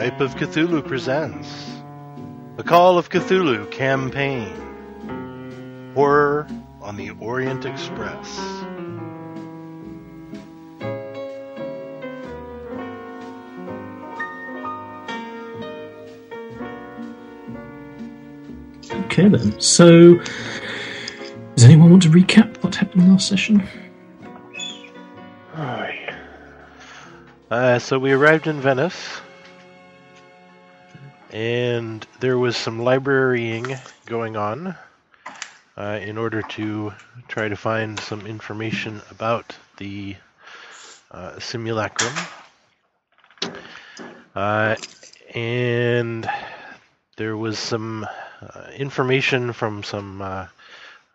Skype of Cthulhu presents The Call of Cthulhu Campaign Horror on the Orient Express. Okay then. So, does anyone want to recap what happened last session? Uh, so we arrived in Venice, and there was some librarying going on uh, in order to try to find some information about the uh, simulacrum. Uh, and there was some uh, information from some uh,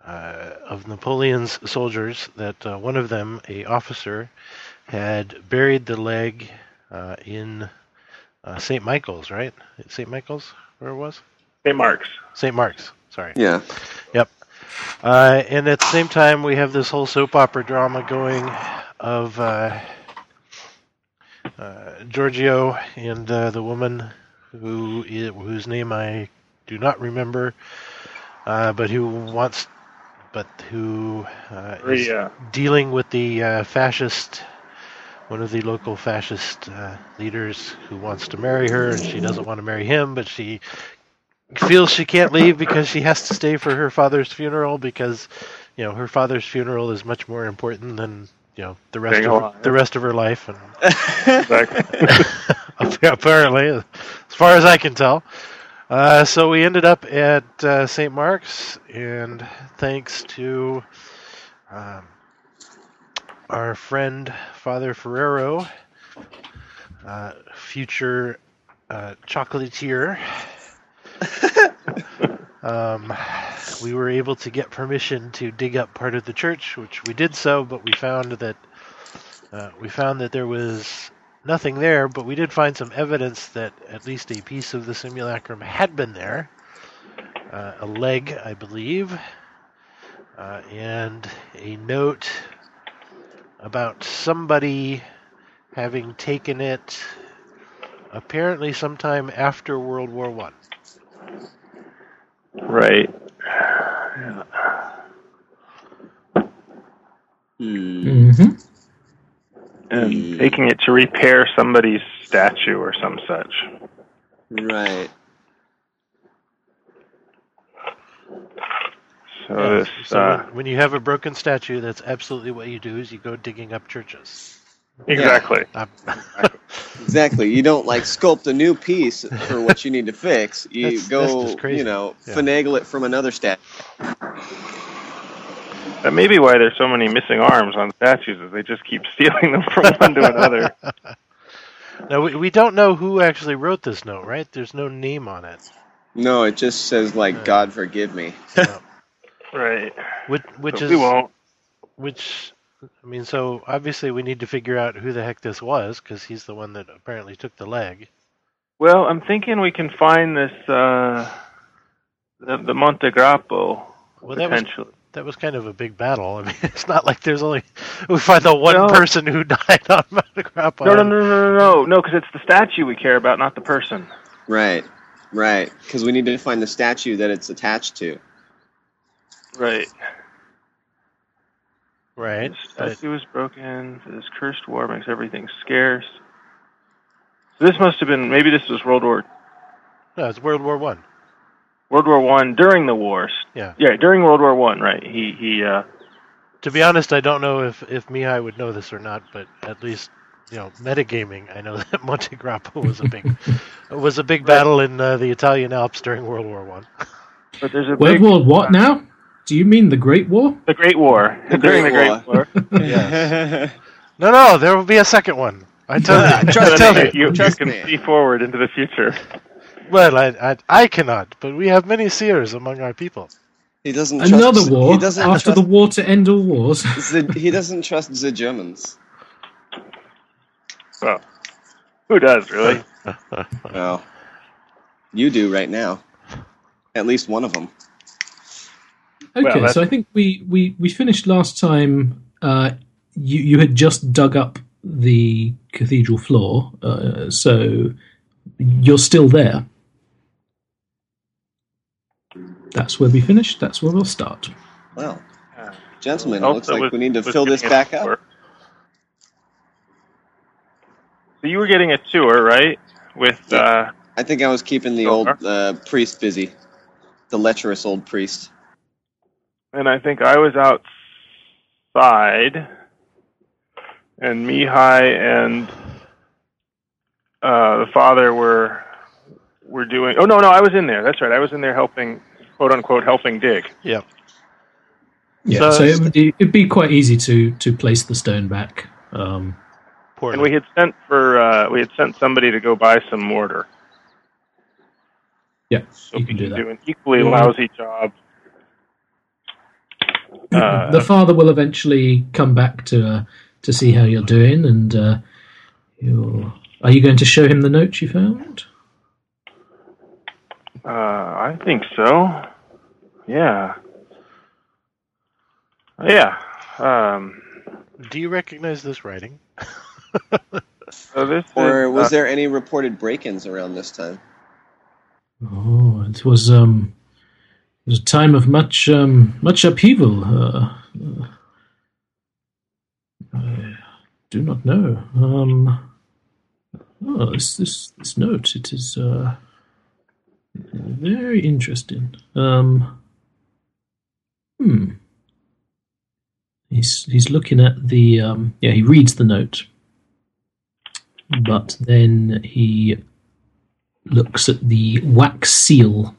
uh, of Napoleon's soldiers that one of them, a officer, had buried the leg in uh, St. Michael's, right? St. Michael's, where it was? St. Mark's. St. Mark's, sorry. Yeah. Yep. Uh, and at the same time, we have this whole soap opera drama going of uh, uh, Giorgio and uh, the woman who whose name I do not remember, uh, but who wants, but who uh, is Maria. dealing with the uh, fascist, one of the local fascist uh, leaders who wants to marry her, and she doesn't want to marry him, but she feels she can't leave because she has to stay for her father's funeral because, you know, her father's funeral is much more important than you know the rest Staying of alive. the rest of her life, and apparently, as far as I can tell. Uh, so we ended up at uh, St. Mark's, and thanks to um, our friend Father Ferrero, uh, future uh, chocolatier, um, we were able to get permission to dig up part of the church, which we did so, but we found that uh, we found that there was nothing there, but we did find some evidence that at least a piece of the simulacrum had been there. Uh, a leg, I believe, uh, and a note about somebody having taken it apparently sometime after World War One. right. Hmm. Mm-hmm. And Hmm. taking it to repair somebody's statue or some such. Right. So Yeah, this, so uh, when, when you have a broken statue, that's absolutely what you do: is you go digging up churches. exactly. Um, Exactly. You don't like sculpt a new piece for what you need to fix. You That's- that's go, just crazy. you know, Yeah. finagle it from another statue. That may be why there's so many missing arms on statues, is they just keep stealing them from one to another. now we, we don't know who actually wrote this note, right? There's no name on it, No, it just says like Yeah. God forgive me. Right. which which So is we won't. which. I mean, so obviously we need to figure out who the heck this was because he's the one that apparently took the leg. Well, I'm thinking we can find this, uh, the, the Monte Grappa, Well, that was that was kind of a big battle. I mean, it's not like there's only we find the one No. person who died on Mount Grappa. No, no, no, no, no, no, no, because it's the statue we care about, not the person. Right. Right. Because we need to find the statue that it's attached to. Right. Right, The but statue was broken. This cursed war makes everything scarce. So this must have been maybe this was World War no, it's World War One. World War One during the wars. Yeah. Yeah, during World War One, right? He he. uh To be honest, I don't know if if Mihai would know this or not, but at least you know, metagaming. I know that Monte Grappa was a big was a big battle in uh, the Italian Alps during World War One. But there's a World big, War what now? Do you mean the Great War? the Great War The during the Great Great War. Yes. No, no, there will be a second one. I tell you. I Trust tell me. you. you, you Trust can me. see forward into the future. Well, I, I I cannot, but we have many seers among our people. he doesn't Another trust, war He doesn't after trust the war to end all wars. the, he doesn't trust the Germans. Well, who does really? Well, you do right now. At least one of them. Okay, that's- so I think we, we, we finished last time. Uh, you you had just dug up the cathedral floor, uh, so you're still there. That's where we finished. That's where we'll start. Well, Yeah. gentlemen, it looks like was- we need to fill this back up. So you were getting a tour, right? With uh, I think I was keeping the So old uh, priest busy, the lecherous old priest. And I think I was outside, and Mihai and uh, the father were were doing. Oh no, no, I was in there. That's right. I was in there helping, quote unquote, helping dig. Yeah. Yeah, So- so, it would be, it'd be quite easy to to place the stone back. Um, And we had sent for uh, we had sent somebody to go buy some mortar. yeah, So you we can do that. do an equally Yeah. lousy job. Uh, the father will eventually come back to uh, to see how you're doing, and uh, you'll, are you going to show him the note you found? Uh, I think so. Yeah. Yeah. Um, Do you recognize this writing? so this Or is, was uh, there any reported break-ins around this time? Oh, it was um, it was a time of much um, much upheaval. Uh, uh, I do not know. Um, oh, this this this note. It is uh, very interesting. Um, hmm. He's he's looking at the um, yeah. He reads the note, but then he looks at the wax seal.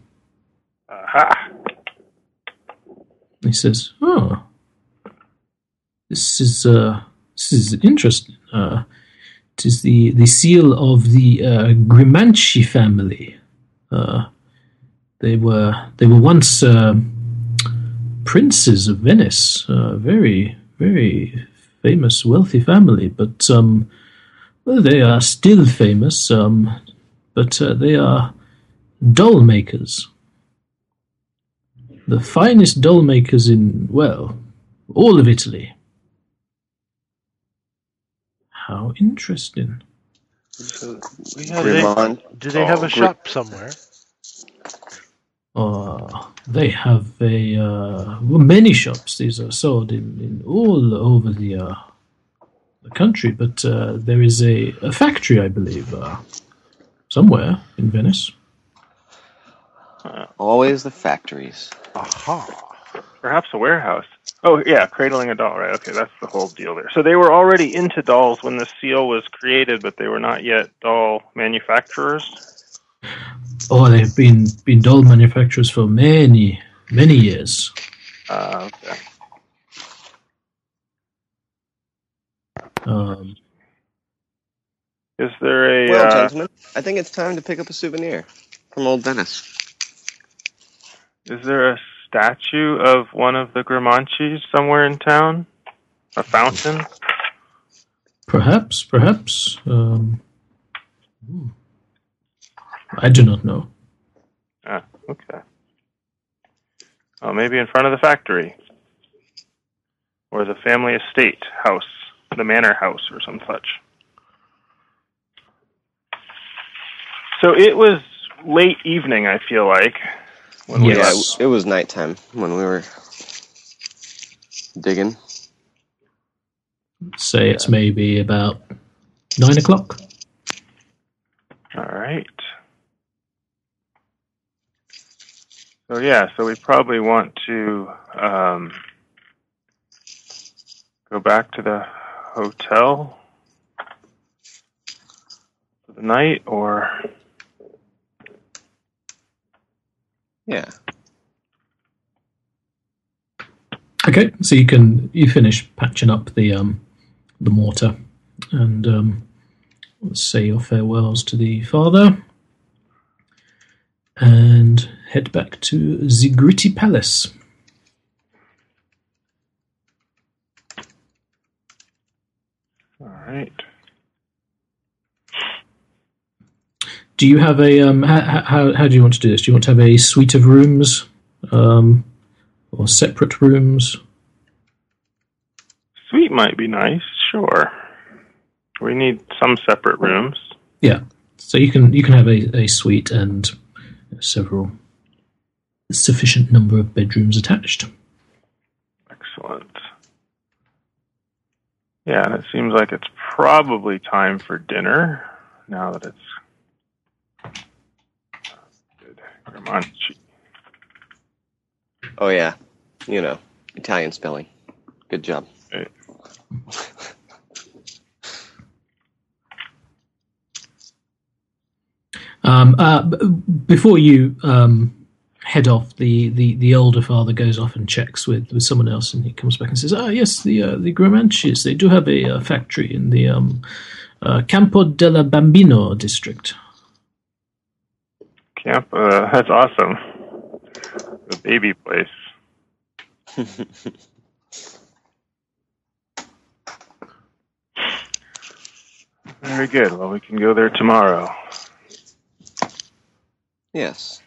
aha. He says, "Oh, this is uh, this is interesting. Uh, it is the the seal of the uh, family. Uh, they were they were once uh, princes of Venice, uh, very very famous, wealthy family. But um, well, they are still famous. Um, but uh, they are doll makers." The finest doll makers in, well, all of Italy. How interesting. So we Do they- Do they have a shop somewhere? Uh, they have a, uh, well, many shops. These are sold in, in all over the, uh, the country, but uh, there is a, a factory, I believe, uh, somewhere in Venice. Always the factories. Aha. perhaps a warehouse. Oh yeah, cradling a doll. Right. Okay, that's the whole deal there. So they were already into dolls when the seal was created, but they were not yet doll manufacturers. Oh, they've been, been doll manufacturers for many, many years. Uh, okay. Um, Is there a? Well, uh, gentlemen, I think it's time to pick up a souvenir from old Venice. Is there a statue of one of the Grimanchis somewhere in town? A fountain? Perhaps, perhaps. Um, hmm. I do not know. Ah, okay. Oh, maybe in front of the factory. Or the family estate house, the manor house, or some such. So it was late evening, I feel like. When Yes. left. Yeah, it was nighttime when we were digging. Say it's maybe about nine o'clock. All right. So yeah, so we probably want to um, go back to the hotel for the night, or Yeah. Okay, so you can you finish patching up the um the mortar, and um, let's say your farewells to the father, and head back to the Gritti Palace. all right. Do you have a um? How, how how do you want to do this? Do you want to have a suite of rooms, um, or separate rooms? Suite might be nice, sure. We need some separate rooms. Yeah, so you can you can have a, a suite and several sufficient number of bedrooms attached. Excellent. Yeah, and it seems like it's probably time for dinner now that it's good. Gramanci. Oh yeah, you know, Italian spelling. Good job. Right. Um, uh, b- before you um, head off, the, the, the older father goes off and checks with, with someone else, and he comes back and says, "Ah, yes, the uh, the Gramanches, they do have a uh, factory in the um, uh, Campo della Bambino district." Camp, uh, that's awesome. The baby place. Very good. Well, we can go there tomorrow. Yes.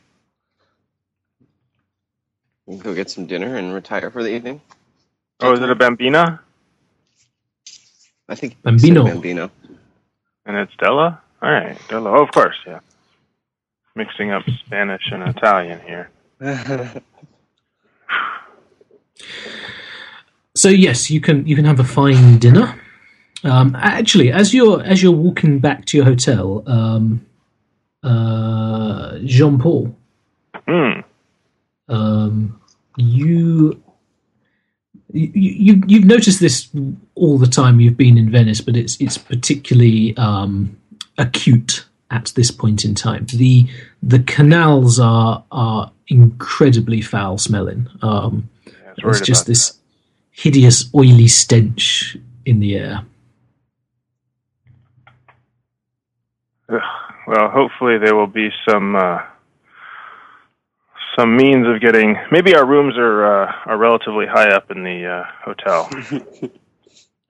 We can go get some dinner and retire for the evening. Oh, is it a Bambina? I think it's Bambino. Bambino. And it's Della? All right, Della. Oh, of course, yeah. Mixing up Spanish and Italian here. So yes, you can you can have a fine dinner. Um, actually, as you're as you're walking back to your hotel, um, uh, Jean Paul, Hmm. um, you, you you you've noticed this all the time you've been in Venice, but it's it's particularly um, acute at this point in time. the The canals are are incredibly foul smelling. Um, Yeah, I there's just about this hideous oily stench in the air. Well, hopefully there will be some uh, some means of getting. Maybe our rooms are uh, are relatively high up in the uh, hotel.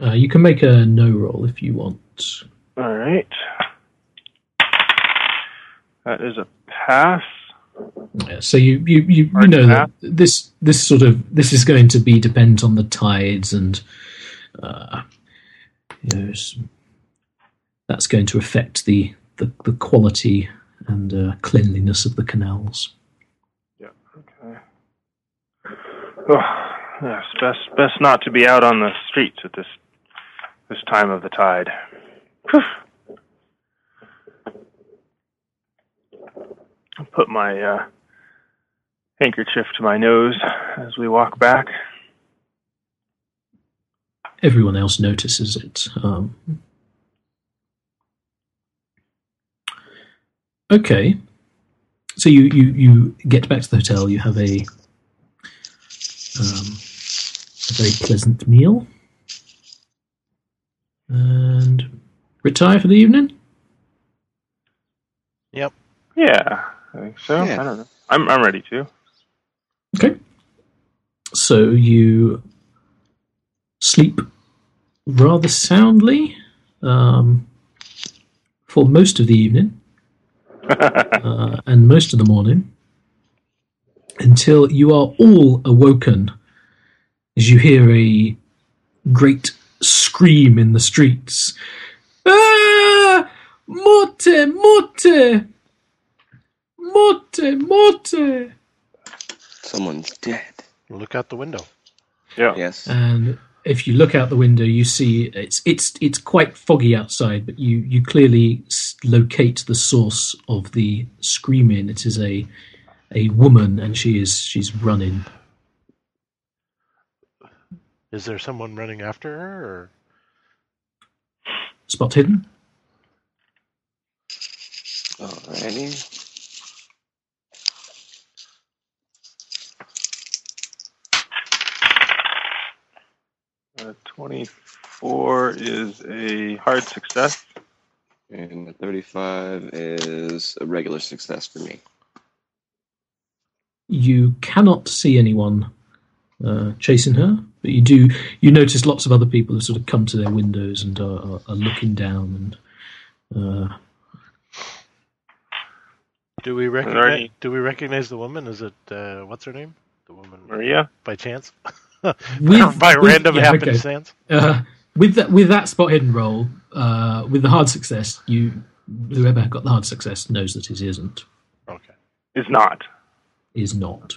Uh, you can make a no roll if you want. All right. That is a pass. Yeah, so you you you, you know that this this sort of this is going to be dependent on the tides and uh, you know that's going to affect the the, the quality and uh, cleanliness of the canals. Yeah. Okay. Oh. Best best not to be out on the streets at this this time of the tide. Whew. Put my uh, handkerchief to my nose as we walk back. Everyone else notices it. Um, okay, so you, you you get back to the hotel. You have a um, a very pleasant meal and retire for the evening. Yep. Yeah, I think so. Yeah. I don't know. I'm I'm ready to. Okay. So you sleep rather soundly um, for most of the evening uh, and most of the morning until you are all awoken as you hear a great scream in the streets. Ah! Morte! Morte! Morte! Morte! Someone's dead. Look out the window. yeah. Yes. and if you look out the window, you see it's it's it's quite foggy outside, but you you clearly locate the source of the screaming. It is a a woman, and she is she's running. Is there someone running after her? Or? Spot hidden. Alrighty. Uh, Twenty-four is a hard success. And the 35 is a regular success for me. You cannot see anyone uh, chasing her, but you do. You notice lots of other people have sort of come to their windows and are, are, are looking down and. Uh, Do we recognize? already- Do we recognize the woman? Is it uh, what's her name? The woman Maria. by chance? with- by with- random yeah, okay. happenstance. Uh, with that with that spot hidden roll, uh, with the hard success, you whoever got the hard success knows that it isn't. Okay. Is not. Is not.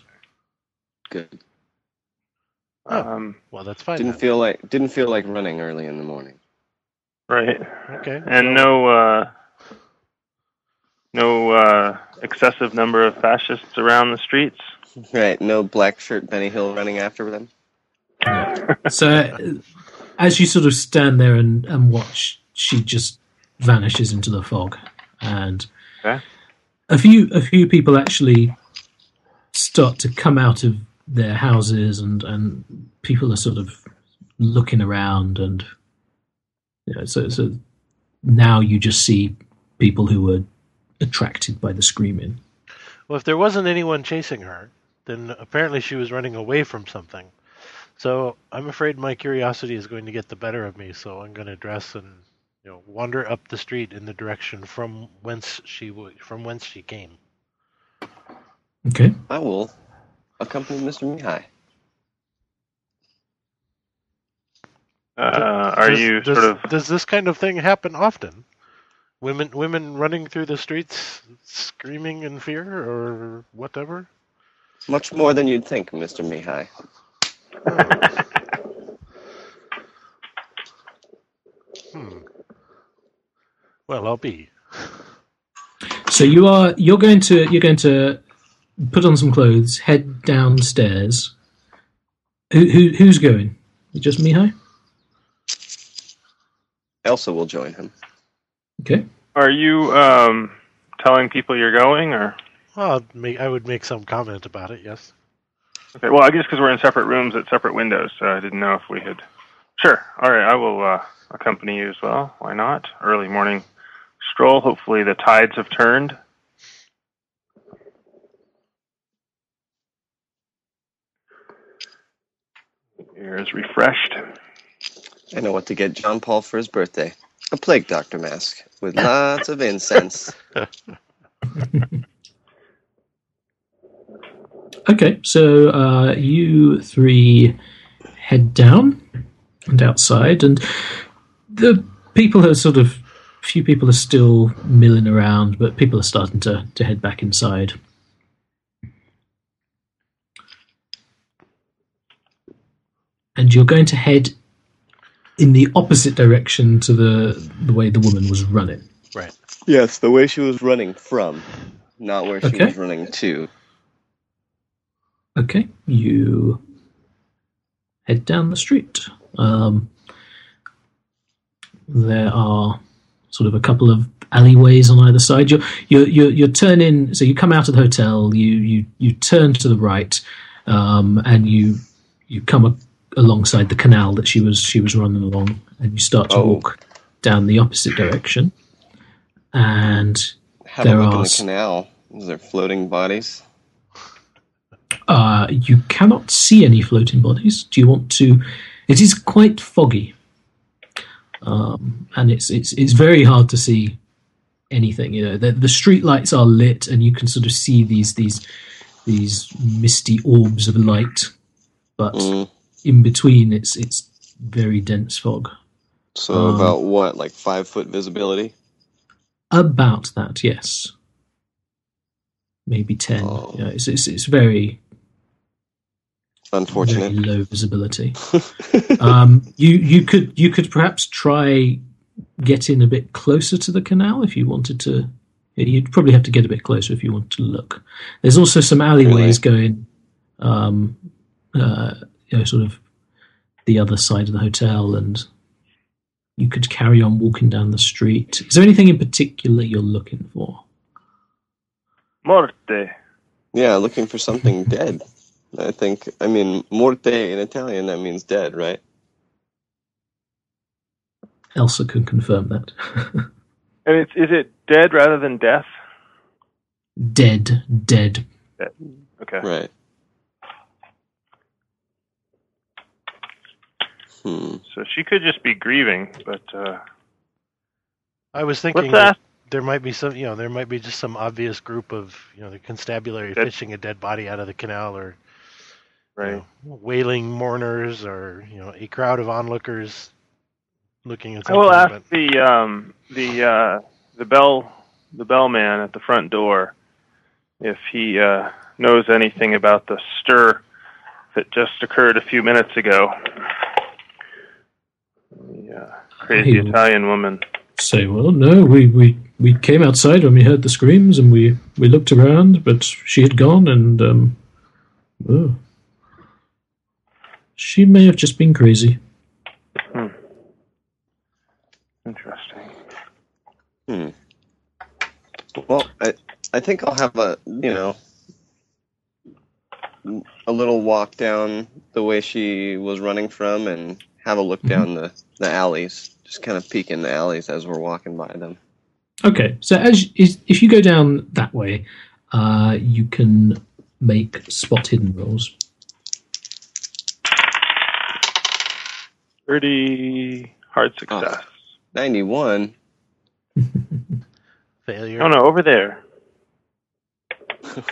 Good. Oh. Um, Well, that's fine. Didn't then. feel like didn't feel like running early in the morning. right. Okay. And no, uh, no uh, excessive number of fascists around the streets. Right. No black shirt Benny Hill running after them. So, uh, as you sort of stand there and, and watch, she just vanishes into the fog, and Okay. a few a few people actually start to come out of their houses, and and people are sort of looking around, and you know, so so now you just see people who were attracted by the screaming. Well, if there wasn't anyone chasing her, then apparently she was running away from something. So I'm afraid my curiosity is going to get the better of me. So I'm going to dress and you know wander up the street in the direction from whence she w- from whence she came. Okay. I will accompany Mr. Mihai. Uh, are Does- you does, sort of does this kind of thing happen often? Women women running through the streets screaming in fear or whatever? Much more than you'd think, Mr. Mihai. Hmm. Well, I'll be. So you are you're going to you're going to put on some clothes, head downstairs. Who, who who's going? Just Mihai? Elsa will join him. Okay. Are you um, telling people you're going, or Well, I'd make, I would make some comment about it. Yes. Okay? Well, I guess because we're in separate rooms at separate windows, so I didn't know if we had. Sure. All right. I will uh, accompany you as well. Why not? Early morning stroll. Hopefully, the tides have turned. Air is refreshed. I know what to get John Paul for his birthday. A plague doctor mask with lots of incense. Okay. So uh, you three head down and outside, and the people are sort of few people are still milling around, but people are starting to to head back inside. And you're going to head in the opposite direction to the the way the woman was running. Right. Yes, the way she was running from, not where she Okay. was running to. Okay, you head down the street. Um, there are sort of a couple of alleyways on either side. You're you're you're, you're turning. So you come out of the hotel. You you you turn to the right, um, and you you come alongside the canal that she was she was running along, and you start to Oh. walk down the opposite direction. And Have There are the canal. Is there floating bodies? Uh, you cannot see any floating bodies. Do you want to? It is quite foggy, um, and it's it's it's very hard to see anything. You know, the, the street lights are lit, and you can sort of see these these these misty orbs of light, but Mm, in between, it's it's very dense fog. so Um, about what, like five foot visibility? About that, yes, maybe ten. Oh. Yeah, it's, it's it's very very Unfortunate. low visibility. um, you you could you could perhaps try getting a bit closer to the canal if you wanted to. You'd probably have to get a bit closer if you want to look. There's also some alleyways going, um, uh, you know, sort of the other side of the hotel, and you could carry on walking down the street. Is there anything in particular you're looking for? Morte. yeah, looking for something dead. I think. I mean, morte in Italian that means dead, right? Elsa can confirm that. And it's is it dead rather than death? dead, dead. Okay. Right. Hmm. So she could just be grieving, but uh, I was thinking that? that there might be some, you know, there might be just some obvious group of, you know, the constabulary That- fishing a dead body out of the canal, or you right. know, wailing mourners, or you know, a crowd of onlookers looking at I something. will ask but the um, the uh, the bell the bellman at the front door if he uh, knows anything about the stir that just occurred a few minutes ago. The uh, crazy Hey. Italian woman. Say, well, no, we, we, we came outside when we heard the screams and we, we looked around, but she had gone and, um, oh. She may have just been crazy. Hmm. Interesting. Hmm. Well, I I think I'll have a you know a little walk down the way she was running from and have a look down the the alleys. Just kind of peek in the alleys as we're walking by them. Okay, so as is, if you go down that way, uh, you can make spot hidden rolls. Pretty hard success. Ninety one. Failure. Oh no, over there.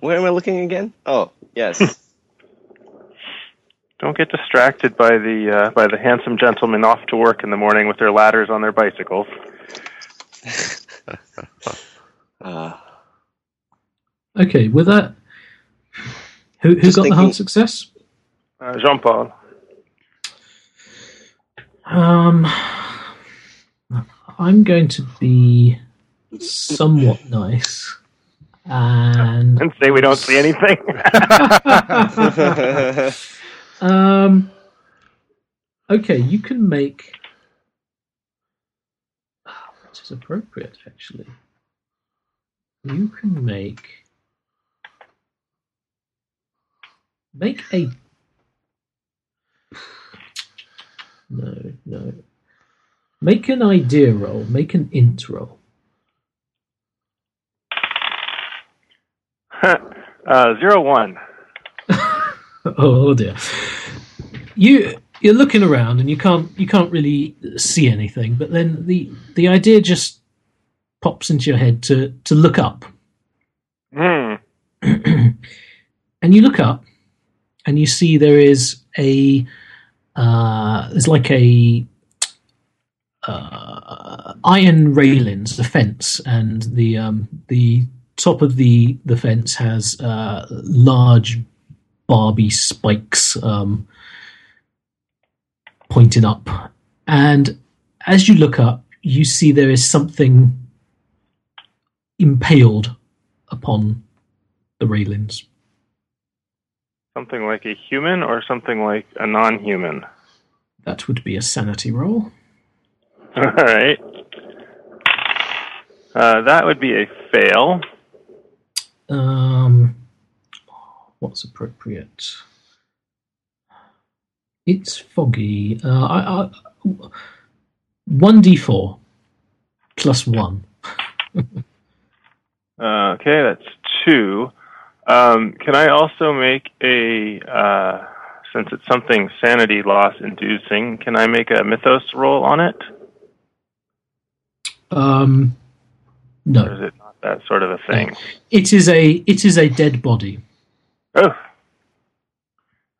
Where am I looking again? Oh, yes. Don't get distracted by the uh, by the handsome gentlemen off to work in the morning with their ladders on their bicycles. uh, Okay, with that, who, who Just got the thinking- hard success? Uh, Jean Paul. Um, I'm going to be somewhat nice and And say we don't see anything. um. Okay, you can make. What is appropriate, actually? You can make. Make a. No, no. Make an idea roll. Make an int roll. uh, zero one. oh dear. You you're looking around and you can't you can't really see anything, but then the the idea just pops into your head to to look up. Hmm. and you look up and you see there is a uh, there's like a uh, iron railings, the fence, and the um, the top of the the fence has uh, large Barbie spikes um, pointing up, and as you look up, you see there is something impaled upon the railings. Something like a human or something like a non-human. That would be a sanity roll. All right. Uh, that would be a fail. Um, what's appropriate? It's foggy. Uh, I, I, one d four plus one. Uh, okay, that's two. Um, can I also make a, uh, since it's something sanity loss inducing, can I make a mythos roll on it? Um, Or no, is it not that sort of a thing? it is a it is a dead body. Oh,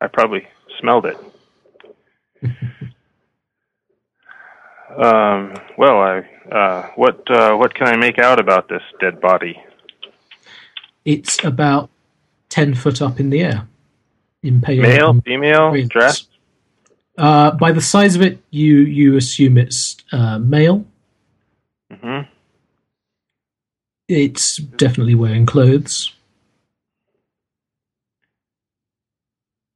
I probably smelled it. um, well, I, uh, what, uh, what can I make out about this dead body? It's about ten foot up in the air, impaled. Male, female, dressed? Uh, by the size of it, you you assume it's uh, male. hmm It's definitely wearing clothes.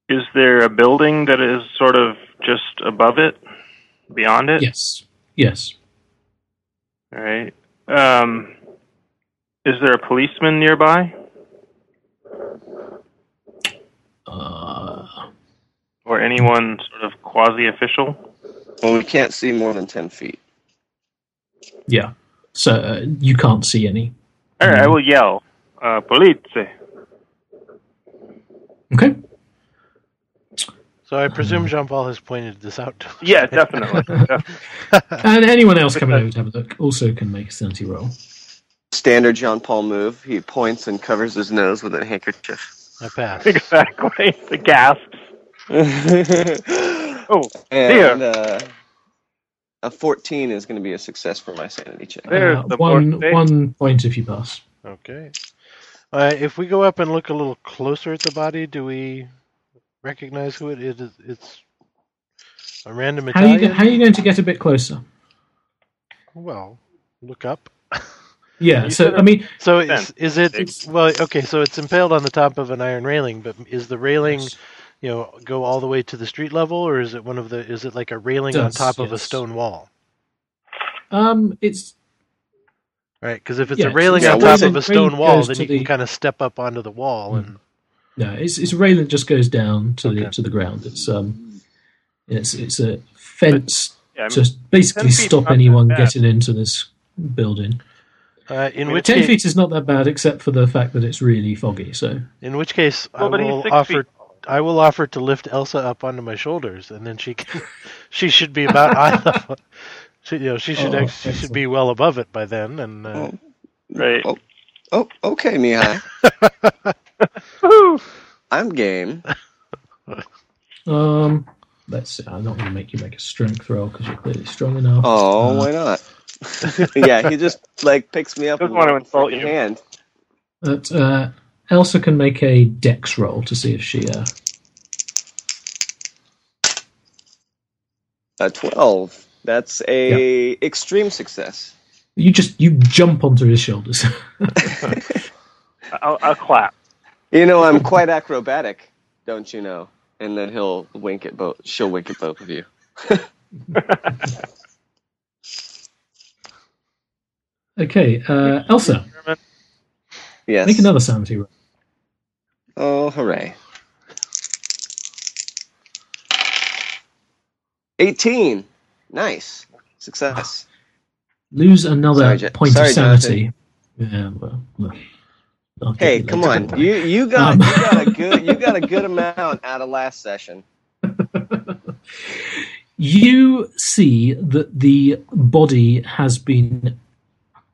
Is there a building that is sort of just above it, beyond it? Yes, yes. All right. Um, is there a policeman nearby, Uh, or anyone sort of quasi-official? well, we can't see more than ten feet. yeah. So uh, you can't see any. All right, I will yell, uh, "Police!" Okay. So I presume Jean Paul has pointed this out to us. Yeah, definitely. definitely. And anyone else coming over to have a look also can make a sanity roll. Standard Jean Paul move. He points and covers his nose with a handkerchief. I pass. exactly. The gasps. and Oh, dear. uh, a 14 is going to be a success for my sanity check. There's Uh, the one one point if you pass. Okay. Uh, if we go up and look a little closer at the body, do we recognize who it is? It's a random How are you how are you going to get a bit closer? Well, look up. Yeah. You So I mean, So Then, is, is it it's- well? Okay, so it's impaled on the top of an iron railing, but is the railing, Yes. you know, go all the way to the street level, or is it one of the? Is it like a railing on Does, top of a stone wall? um, it's Right, because if it's Yeah, a railing yeah, on once top of a stone wall, then to you can kind of step up onto the wall and no, it's it's a railing that just goes down to Okay. the to the ground. It's um, it's it's a fence Yeah, I mean, to basically stop anyone getting into this building. Uh, in mean, which Ten case, feet is not that bad, except for the fact that it's really foggy. So in which case, I well, but will offer. feet. I will offer to lift Elsa up onto my shoulders, and then she can. she should be about eye level. She, you know, she should Oh, ex- she should be well above it by then, and uh, Oh. Right. Oh, oh okay, Mihai. Woo! I'm game. um, let's see. I'm not going to make you make a strength roll because you're clearly strong enough. Oh, Uh, why not? yeah, he just like picks me up Doesn't want to one insult you. hand. But uh, Elsa can make a dex roll to see if she. Uh, A 12. That's a extreme success. you just you jump onto his shoulders. I'll, I'll clap. You know, I'm quite acrobatic, don't you know? And then he'll wink at both. She'll wink at both of you. okay, uh, Elsa, Yes. make another sanity roll. Oh, hooray. 18. Nice. Success. Lose another Sorry, Ja- point sorry, of sanity. Yeah, well, well I'll Hey, come later. on. You you got Um, you got a good you got a good amount out of last session. you see that the body has been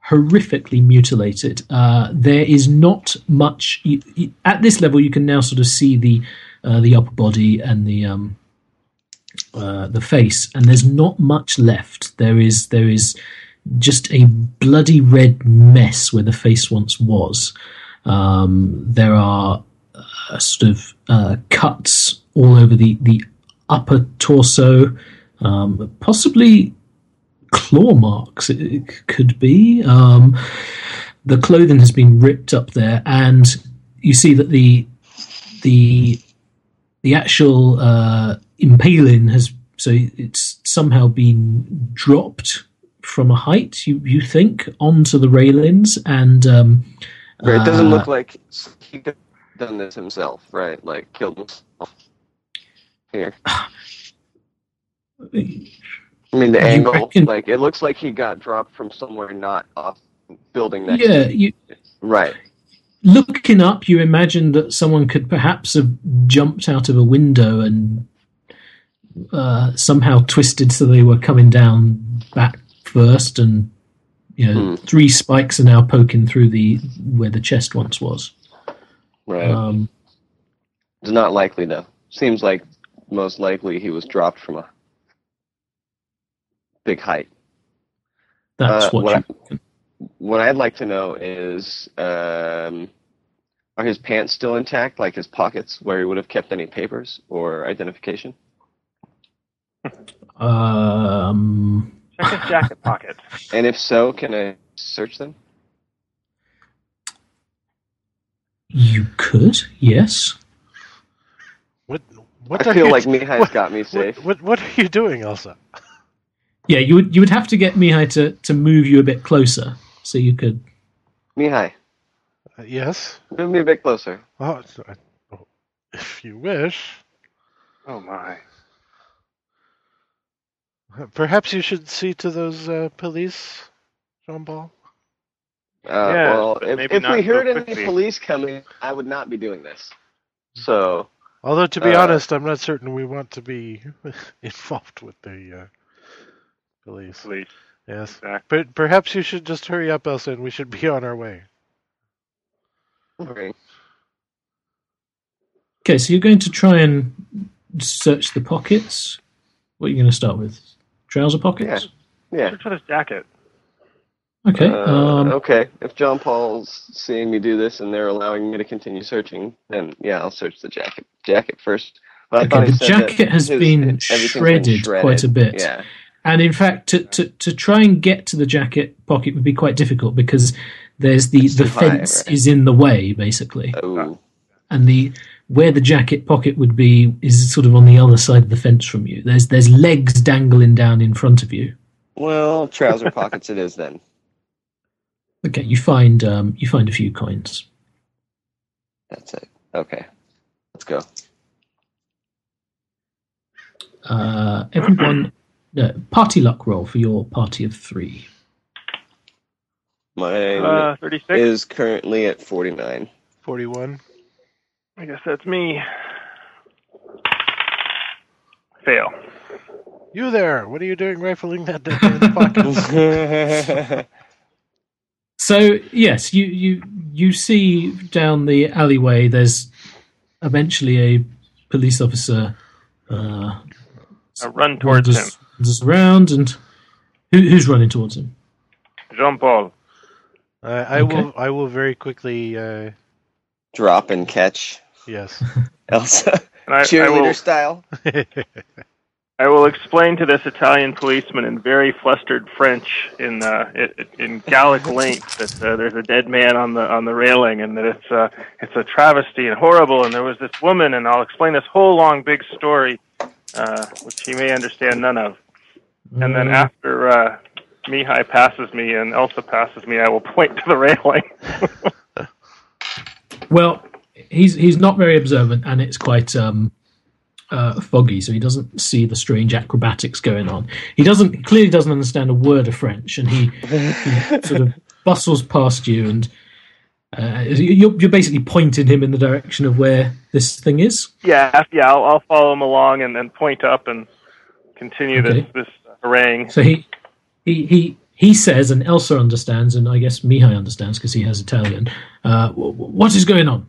horrifically mutilated. Uh, there is not much you, you- at this level. You can now sort of see the uh, the upper body and the um, uh, the face, and there's not much left. There is there is just a bloody red mess where the face once was. Um, there are uh, sort of uh, cuts all over the, the upper torso, um, possibly claw marks. It, it could be. Um, the clothing has been ripped up there, and you see that the the the actual uh, impaling has so it's somehow been dropped from a height. You you think onto the railings, and um, Right, it doesn't uh, look like he could have done this himself, right? Like killed himself. Here. I mean the You angle reckon- like it looks like he got dropped from somewhere not off building next yeah, you, Right. looking up, you imagine that someone could perhaps have jumped out of a window and uh, somehow twisted so they were coming down back first, and you know, Hmm. three spikes are now poking through the where the chest once was. Right. Um, it's not likely though. Seems like most likely he was dropped from a big height. that's Uh, what, what you. What I'd like to know is um, are his pants still intact, like his pockets, where he would have kept any papers or identification? Um, Check his jacket pocket. And if so, can I search them? you could, yes. what what I feel you, like Mihai's what- got me what, safe. what what are you doing, Elsa? Yeah, you would you would have to get Mihai to, to move you a bit closer so you could. Mihai, Uh, yes. move me a bit closer. Oh, so I- oh, if you wish. Oh my. Perhaps you should see to those uh, police, Jean Paul. Uh, Yeah, well, if, if we so heard any police coming, I would not be doing this. So, Although, to be Uh, honest, I'm not certain we want to be involved with the police. Please. Yes. Exactly. But perhaps you should just hurry up, Elsa, and we should be on our way. okay. Okay, so you're going to try and search the pockets. What are you going to start with? Trouser pockets? Yeah. Search for this jacket. Okay. Uh, um, okay. If Jean Paul's seeing me do this and they're allowing me to continue searching, then yeah, I'll search the jacket jacket first. But Okay, the jacket has his- been everything's shredded quite a bit. Yeah. And in fact, to, to, to try and get to the jacket pocket would be quite difficult because there's the, the fence right? is in the way, basically. Oh. And the where the jacket pocket would be is sort of on the other side of the fence from you. There's there's legs dangling down in front of you. Well, trouser pockets it is then. Okay, you find um, you find a few coins. That's it. Okay. Let's go. Uh, everyone, no, party luck roll for your party of three. Mine Uh, 36. is currently at 49. 41. I guess that's me. Fail. You there? What are you doing rifling that dead man's pockets? So yes, you you you see down the alleyway. There's eventually a police officer. Uh, I run towards him. Wanders, wanders around, and who, who's running towards him? Jean Paul. I I Okay. will. I will very quickly. Uh, Drop and catch. yes. Elsa. And I, I, Cheerleader will, style. I will explain to this Italian policeman in very flustered French, in uh, in Gallic length, that uh, there's a dead man on the on the railing, and that it's uh, it's a travesty and horrible. And there was this woman, and I'll explain this whole long big story, uh, which he may understand none of. And then Uh, after uh, Mihai passes me and Elsa passes me, I will point to the railing. Well, he's he's not very observant, and it's quite um, uh, foggy, so he doesn't see the strange acrobatics going on. He doesn't clearly doesn't understand a word of French, and he, he sort of bustles past you, and uh, you're, you're basically pointing him in the direction of where this thing is. yeah, yeah, I'll, I'll follow him along and then point up and continue Okay. this this harangue. So he he he. He says, and Elsa understands, and I guess Mihai understands because he has Italian. Uh, wh- wh- what is going on?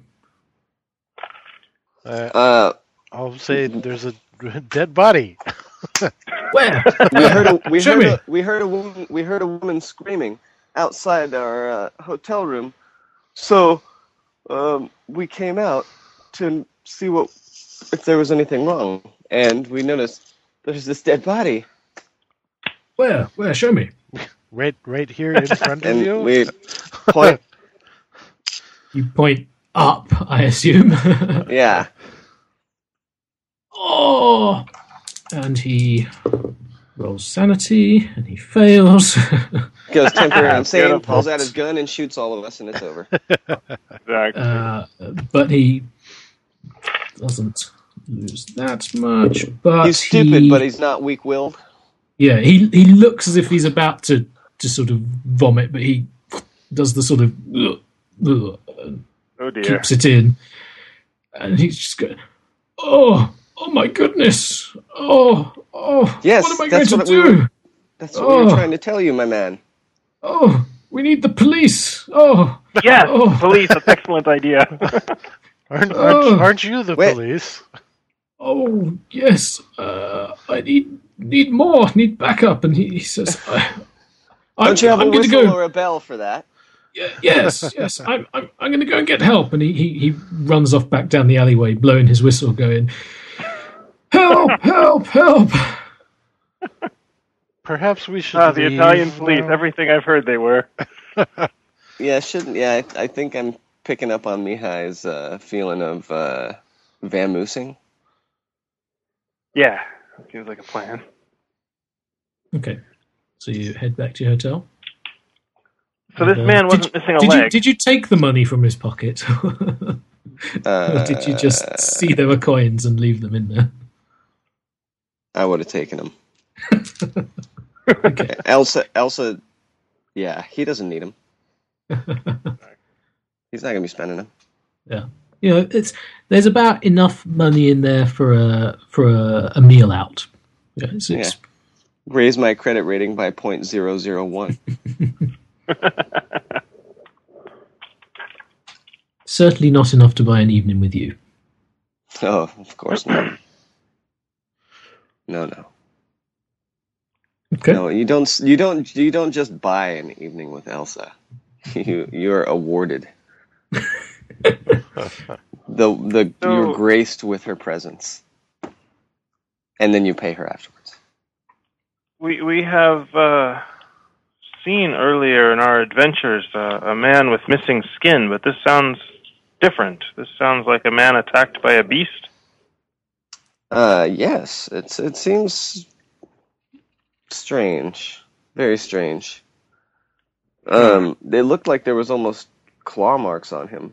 Uh, Uh, I'll say there's a dead body. Where? we heard a we Show heard me. a, we heard a woman we heard a woman screaming outside our uh, hotel room, so um, we came out to see what if there was anything wrong, and we noticed there's this dead body, Where? Where? Show me. Right, right here in front of you. we point You point up, I assume. yeah oh! And he rolls sanity, and he fails. goes temporary insane, Beautiful. pulls out his gun and shoots all of us, and it's over. Exactly. uh, but he doesn't lose that much. But He's stupid, he, but he's not weak-willed. Yeah, he he looks as if he's about to to sort of vomit, but he does the sort of ugh, ugh, oh dear. keeps it in, and he's just going, "Oh, oh my goodness! Oh, oh, Yes, what am I going what to we do? were- That's what we Oh. were trying to tell you, my man. Oh, we need the police! Oh, Yes, Oh. police. That's excellent idea. Aren't, aren't, Oh. aren't you the Wait. police? oh, yes, uh, I need need more, need backup." And he, he says, I, I'm, Don't you have I'm a going to whistle go. or a bell for that? "Yeah, yes, yes, I'm, I'm, I'm going to go and get help. And he, he, he runs off back down the alleyway, blowing his whistle, going, Help, help, help. Perhaps we should. Ah, the leave Italian police. now. Everything I've heard, they were. Yeah, shouldn't. Yeah, I, I think I'm picking up on Mihai's uh, feeling of uh, vamoosing. Yeah, seems like a plan. Okay, so you head back to your hotel. So this And, uh, man did wasn't you- missing a Did leg. you, did you take the money from his pocket? Uh, or did you just see there were coins and leave them in there? I would have taken them. Okay. Elsa, Elsa, yeah, he doesn't need them. He's not gonna be spending them. You know, it's there's about enough money in there for a for a, a meal out. Yeah, it's, it's, Raise my credit rating by point zero zero one. certainly not enough to buy an evening with you. Oh, of course not. No, no. Okay. No, you don't. You don't. You don't just buy an evening with Elsa. You you're awarded. the the So- you're graced with her presence, and then you pay her afterwards. We we have uh, seen earlier in our adventures uh, a man with missing skin, but this sounds different. This sounds like a man attacked by a beast. Uh, yes, it's it seems strange, very strange. Um, they looked like there was almost claw marks on him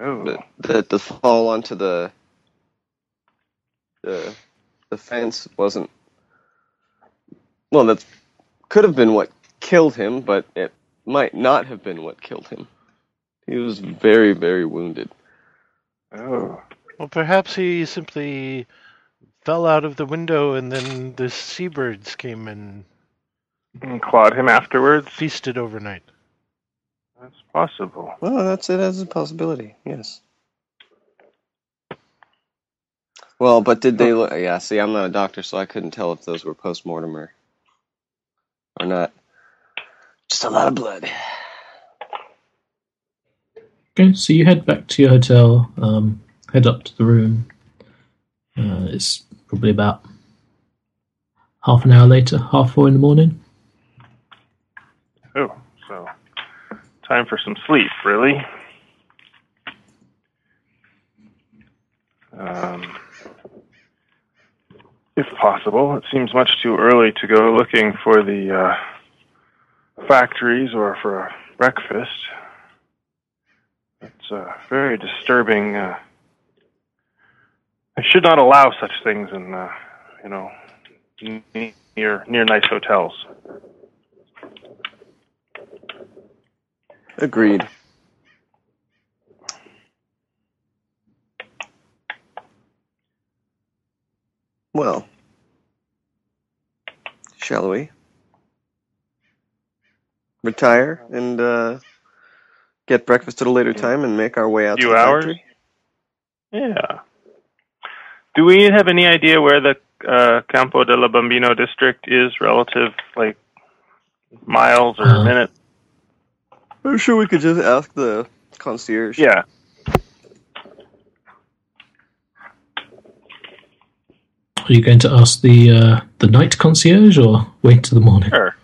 Oh, that that the fall onto the the the fence wasn't. Well, that could have been what killed him, but it might not have been what killed him. He was very, very wounded. oh. Well, perhaps he simply fell out of the window and then the seabirds came and And clawed him afterwards. feasted overnight. That's possible. Well, that's it as a possibility. Yes. Well, but did they look? Yeah. See, I'm not a doctor, so I couldn't tell if those were post mortem or or not. Just a lot of blood. Okay, so you head back to your hotel, um, head up to the room. Uh, it's probably about half an hour later, half four in the morning. Oh, so time for some sleep, really. Um, if possible, it seems much too early to go looking for the uh, factories or for a breakfast. It's uh, very disturbing. Uh, I should not allow such things in, uh, you know, near near nice hotels. Agreed. Well, shall we retire and uh, get breakfast at a later time and make our way out Few to the hours? factory? Yeah. Do we have any idea where the uh, Campo della Bambino district is relative, like miles or Uh, minutes? I'm sure we could just ask the concierge. Yeah. Are you going to ask the uh, the night concierge or wait till the morning? Sure.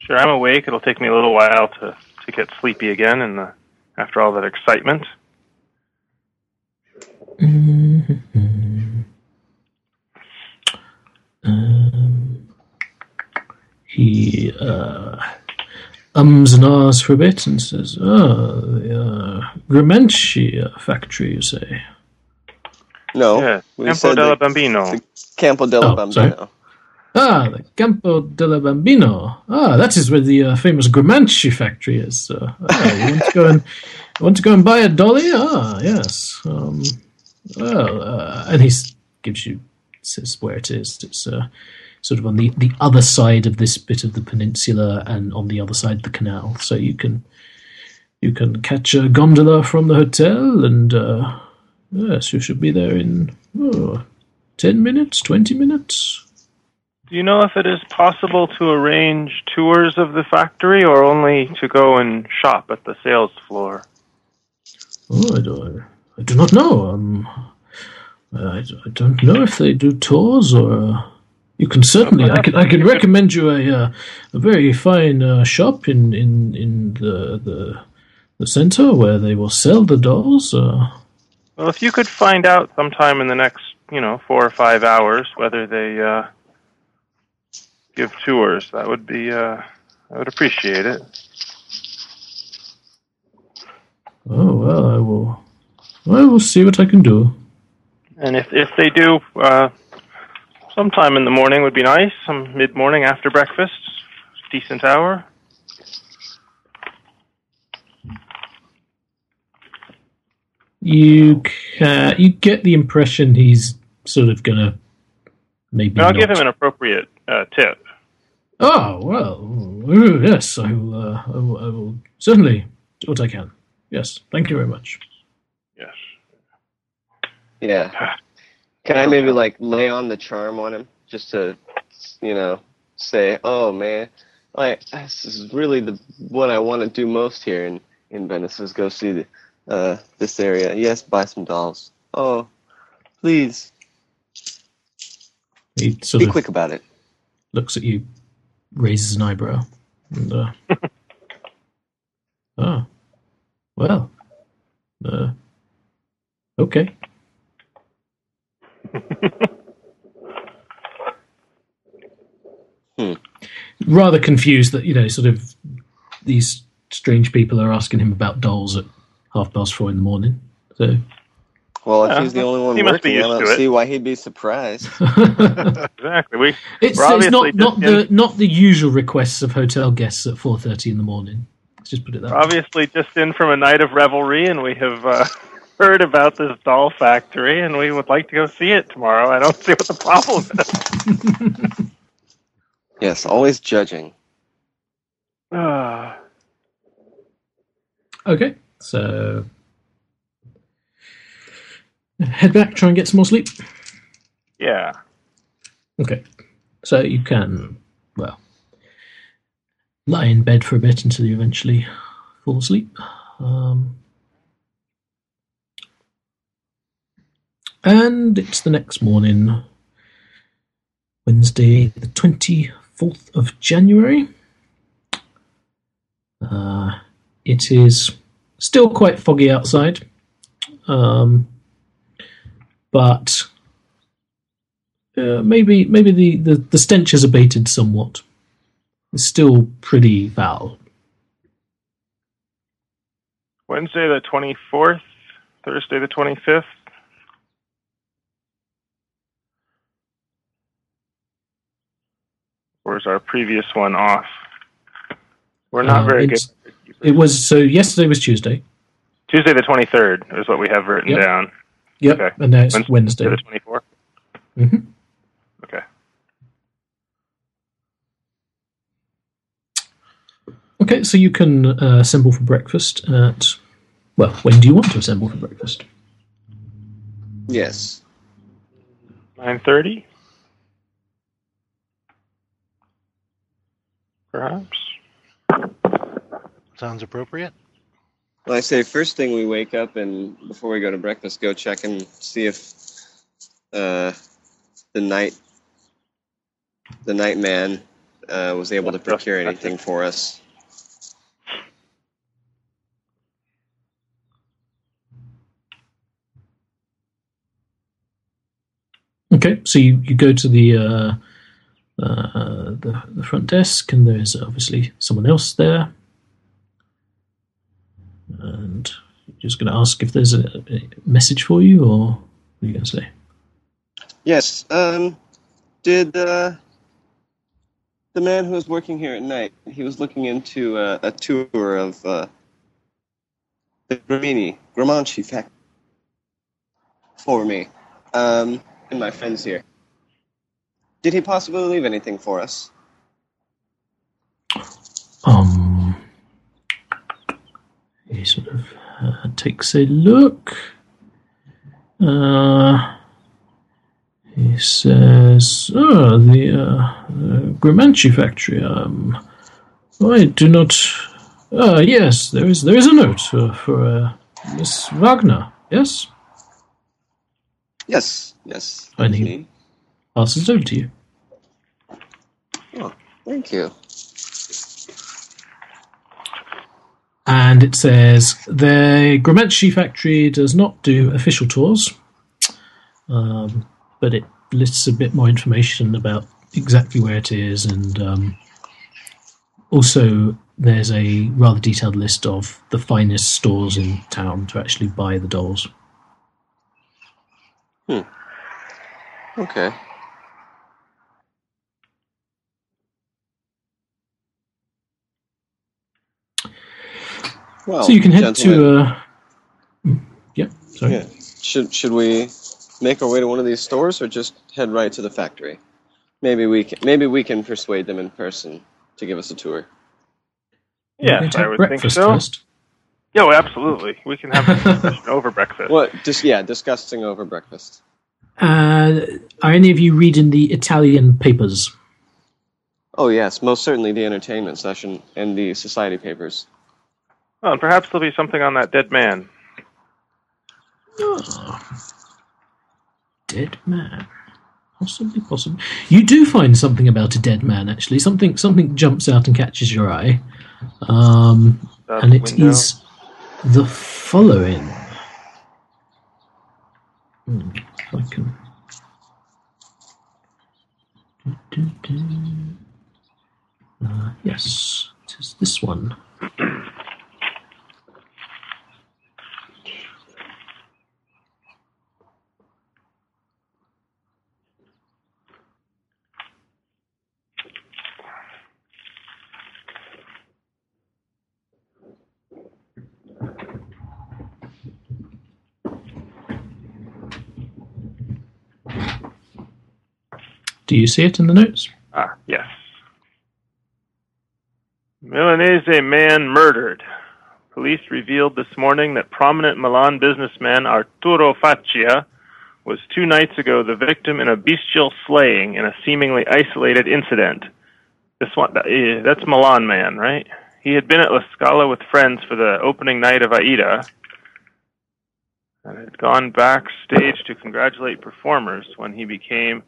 Sure, I'm awake. It'll take me a little while to, to get sleepy again and uh, after all that excitement. Mhm. Um, he uh, ums and ahs for a bit and says, "Ah, the uh, Grimenci uh, factory, you say?" No, yeah. Campo said della the- Bambino. the Campo della Oh, Bambino. Ah, the Campo della Bambino. Ah, that is where the uh, famous Grimanci factory is. Uh, ah, you want to go and want to go and buy a dolly? Ah, yes. Um, well, uh, and he gives you says where it is. It's uh, sort of on the, the other side of this bit of the peninsula and on the other side of the canal. So you can you can catch a gondola from the hotel, and uh, yes, you should be there in oh, ten minutes, twenty minutes. Do you know if it is possible to arrange tours of the factory or only to go and shop at the sales floor? Oh, I do, I do not know. Um, I, I don't know if they do tours or. You can certainly. I can. I can recommend you a uh, a very fine uh, shop in in in the the the center where they will sell the dolls. Uh, Well, if you could find out sometime in the next, you know, four or five hours whether they uh, give tours, that would be, uh, I would appreciate it. oh well, I will. I will see what I can do. And if if they do, uh, sometime in the morning would be nice. Some mid morning after breakfast, decent hour. You can. You get the impression he's sort of gonna maybe. I'll not. give him an appropriate uh, tip. Oh well, yes, I will, uh, I will. I will certainly do what I can. Yes, thank you very much. Yes. Yeah. Can I maybe like lay on the charm on him just to, you know, say, oh man, like this is really the what I want to do most here in in Venice is go see the, uh, this area. Yes, buy some dolls. Oh, please He sort be of quick about it. looks at you, raises an eyebrow, and uh, oh, well, uh, okay. Hmm. Rather confused that you know, sort of these strange people are asking him about dolls at half past four in the morning. So, Well, if Yeah, he's the only one he working, I don't it. see why he'd be surprised. Exactly. We it's, We're it's not not just the not the usual requests of hotel guests at four thirty in the morning. Let's just put it that way. obviously just in from a night of revelry, and we have uh, heard about this doll factory, and we would like to go see it tomorrow. I don't see what the problem is. yes, always judging. Ah. Okay, so head back, try and get some more sleep. yeah. Okay, so you can, well, lie in bed for a bit until you eventually fall asleep. Um, and it's the next morning, Wednesday, the 24th of January. Uh, it is still quite foggy outside, um, but uh, maybe maybe the, the, the stench has abated somewhat. It's still pretty foul. Wednesday the 24th, Thursday the 25th. Or is our previous one off? We're not Uh, very good. It was so yesterday was Tuesday. Tuesday the 23rd is what we have written Yep. down. Yep, Okay. and now it's Wednesday Wednesday. the 24th. hmm Okay. Okay, so you can uh, assemble for breakfast at. Well, when do you want to assemble for breakfast? Yes. 9:30. Perhaps. Sounds appropriate. Well, I say first thing we wake up and before we go to breakfast, go check and see if uh, the night the night man uh, was able to procure anything for us. Okay, so you, you go to the, uh, uh, the the front desk, and there's obviously someone else there, and just going to ask if there's a, a message for you, or what are you going to say? Yes. Um, did uh, the man who was working here at night? He was looking into uh, a tour of uh, the Gramini Gramanci factory for me um, and my friends here. Did he possibly leave anything for us? Um, he sort of uh, takes a look. Uh, he says, "Oh, the uh, uh, Grimanci factory. Um, I do not. Uh, yes, there is there is a note uh, for uh, Miss Wagner. Yes, Yes. Yes. I that's passes it over to you. Oh, Thank you. and it says the Gramanci factory does not do official tours, um, but it lists a bit more information about exactly where it is, and um, also there's a rather detailed list of the finest stores in town to actually buy the dolls. Hmm. Okay. Well, so you can head gentlemen, to. Uh, mm, yeah, sorry. Yeah. Should should we make our way to one of these stores or just head right to the factory? Maybe we can maybe we can persuade them in person to give us a tour. We're Yes, I would think so. first. Yeah, well, absolutely. We can have a discussion over breakfast. What? Just yeah, disgusting over breakfast. Uh, are any of you reading the Italian papers? Oh yes, most certainly the entertainment session and the society papers. Well, and perhaps there'll be something on that dead man. Oh. Dead man. Possibly, possibly. You do find something about a dead man, actually. Something something jumps out and catches your eye. Um, and it is window. the following. Hmm, if I can. Uh, yes, it is this one. Do you see it in the notes? Ah, yes. Milanese man murdered. Police revealed this morning that prominent Milan businessman Arturo Faccia was two nights ago the victim in a bestial slaying in a seemingly isolated incident. This one, eh, that's Milan man, right? He had been at La Scala with friends for the opening night of Aida and had gone backstage to congratulate performers when he became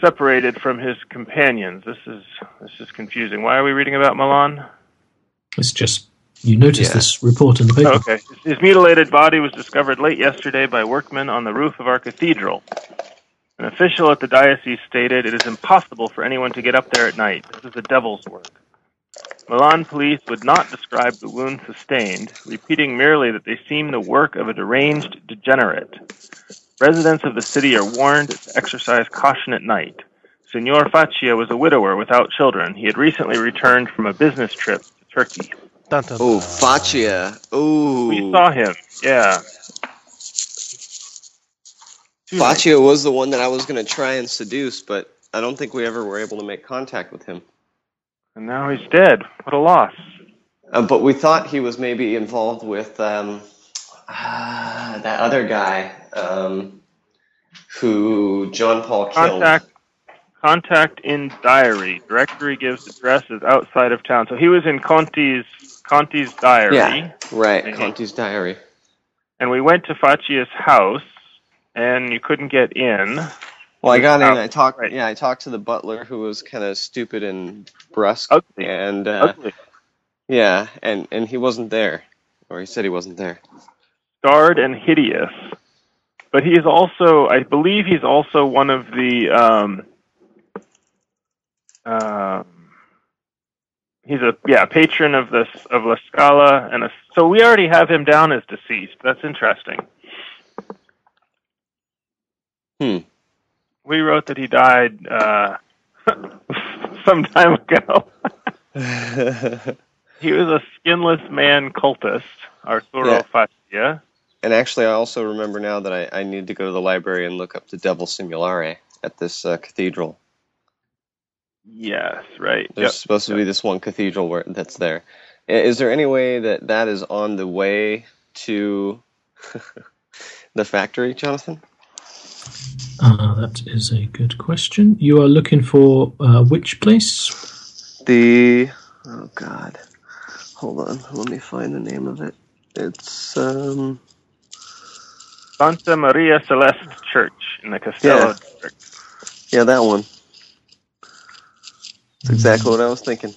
separated from his companions. This is this is confusing. Why are we reading about Milan? It's just you notice Yeah. this report in the paper. Oh, okay. His mutilated body was discovered late yesterday by workmen on the roof of our cathedral. An official at the diocese stated it is impossible for anyone to get up there at night. This is the devil's work. Milan police would not describe the wounds sustained, repeating merely that they seem the work of a deranged degenerate. Residents of the city are warned to exercise caution at night. Signor Faccia was a widower without children. He had recently returned from a business trip to Turkey. Dun, dun, Oh. Faccia. Ooh. We saw him. Yeah. Two. Faccia was the one that I was going to try and seduce, but I don't think we ever were able to make contact with him. And now he's dead. What a loss. Uh, but we thought he was maybe involved with um, ah, that other guy um, who Jean Paul killed. Contact contact in diary. Directory gives addresses outside of town. So he was in Conti's Conti's diary. Yeah, right. Mhm. Conti's diary. And we went to Faccia's house and you couldn't get in. Well, I got in. I talked. right. Yeah, I talked to the butler, who was kind of stupid and brusque, Ugly. and uh, Ugly. yeah, and and he wasn't there, or he said he wasn't there. Scarred and hideous. But he is also I believe he's also one of the um um he's a yeah, patron of this of La Scala and a, so we already have him down as deceased. That's interesting. Hmm. We wrote that he died uh, some time ago. he was a skinless man cultist, Arturo Yeah. Faccia. And actually, I also remember now that I, I need to go to the library and look up the Devil Simulare at this uh, cathedral. Yes, right. There's Yep. supposed to be this one cathedral where that's there. Is there any way that that is on the way to the factory, Jonathan? Uh, that is a good question. You are looking for uh, which place? The oh god, hold on, let me find the name of it. It's um Santa Maria Celeste Church in the Castello Yeah. district. yeah that one. That's exactly what I was thinking.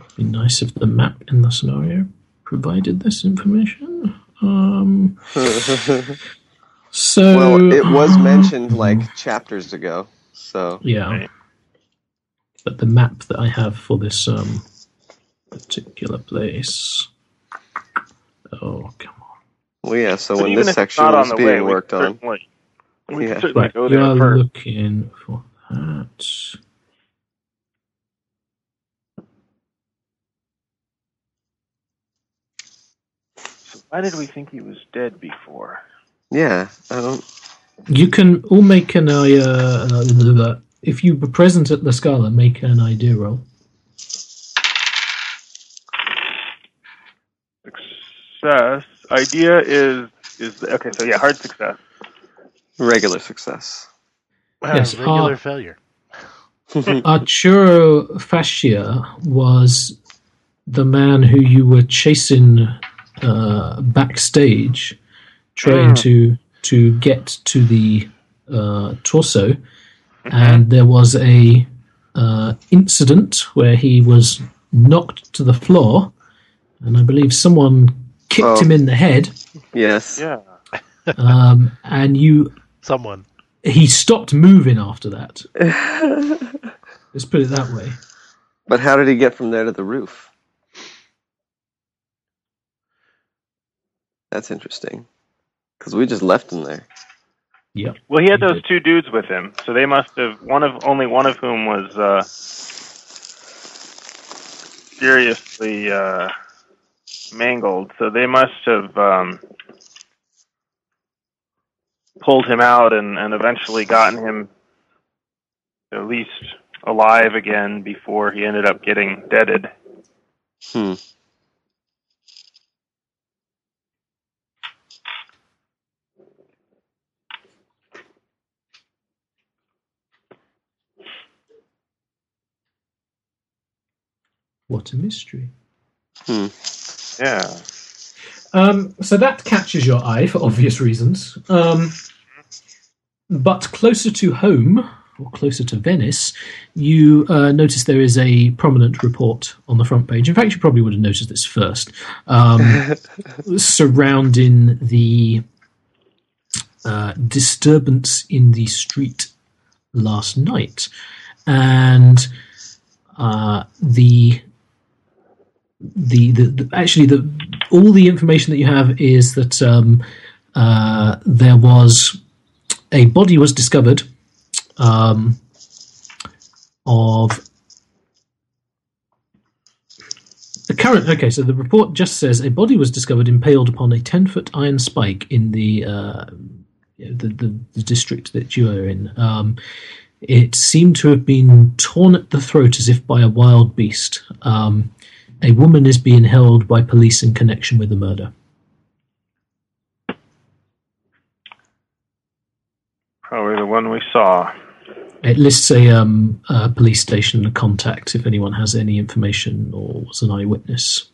It'd Be nice if the map in the scenario provided this information. Um, so well, it was uh, mentioned like chapters ago, so Yeah. Right. But the map that I have for this um, particular place. Oh, come on. well yeah. So But when this section not was being way, worked on, certainly, we Yeah. could certainly Right, go you there are first. looking for that. So why did we think he was dead before? yeah, I don't. You can all make an uh, uh, if you were present at the Scala, make an idea roll. Success. Idea is is okay. So yeah, hard success. Regular success. Wow, Yes, regular uh, failure. Arturo Faccia was the man who you were chasing uh, backstage, trying Ah. to to get to the uh, torso, and there was a uh, incident where he was knocked to the floor, and I believe someone kicked Oh. him in the head, yes. Yeah. um, and you Someone. he stopped moving after that. Let's put it that way. But how did he get from there to the roof? That's interesting. Because we just left him there. Yep. Well, he had He those did. two dudes with him, so they must have one of only one of whom was uh, seriously uh, mangled. So they must have um, pulled him out and, and eventually gotten him at least alive again before he ended up getting deaded. Hmm. What a mystery. Hmm. Yeah. Um, so that catches your eye for obvious reasons. Um, but closer to home, or closer to Venice, you uh, notice there is a prominent report on the front page. In fact, you probably would have noticed this first. Um, surrounding the uh, disturbance in the street last night. And uh, the the, the, actually the all the information that you have is that um, uh, there was a body was discovered um, of the current. Okay, so the report just says a body was discovered impaled upon a ten foot iron spike in the uh, the, the, the district that you are in. Um, it seemed to have been torn at the throat as if by a wild beast. Um, a woman is being held by police in connection with the murder. Probably the one we saw. It lists a, um, a police station and a contact if anyone has any information or was an eyewitness.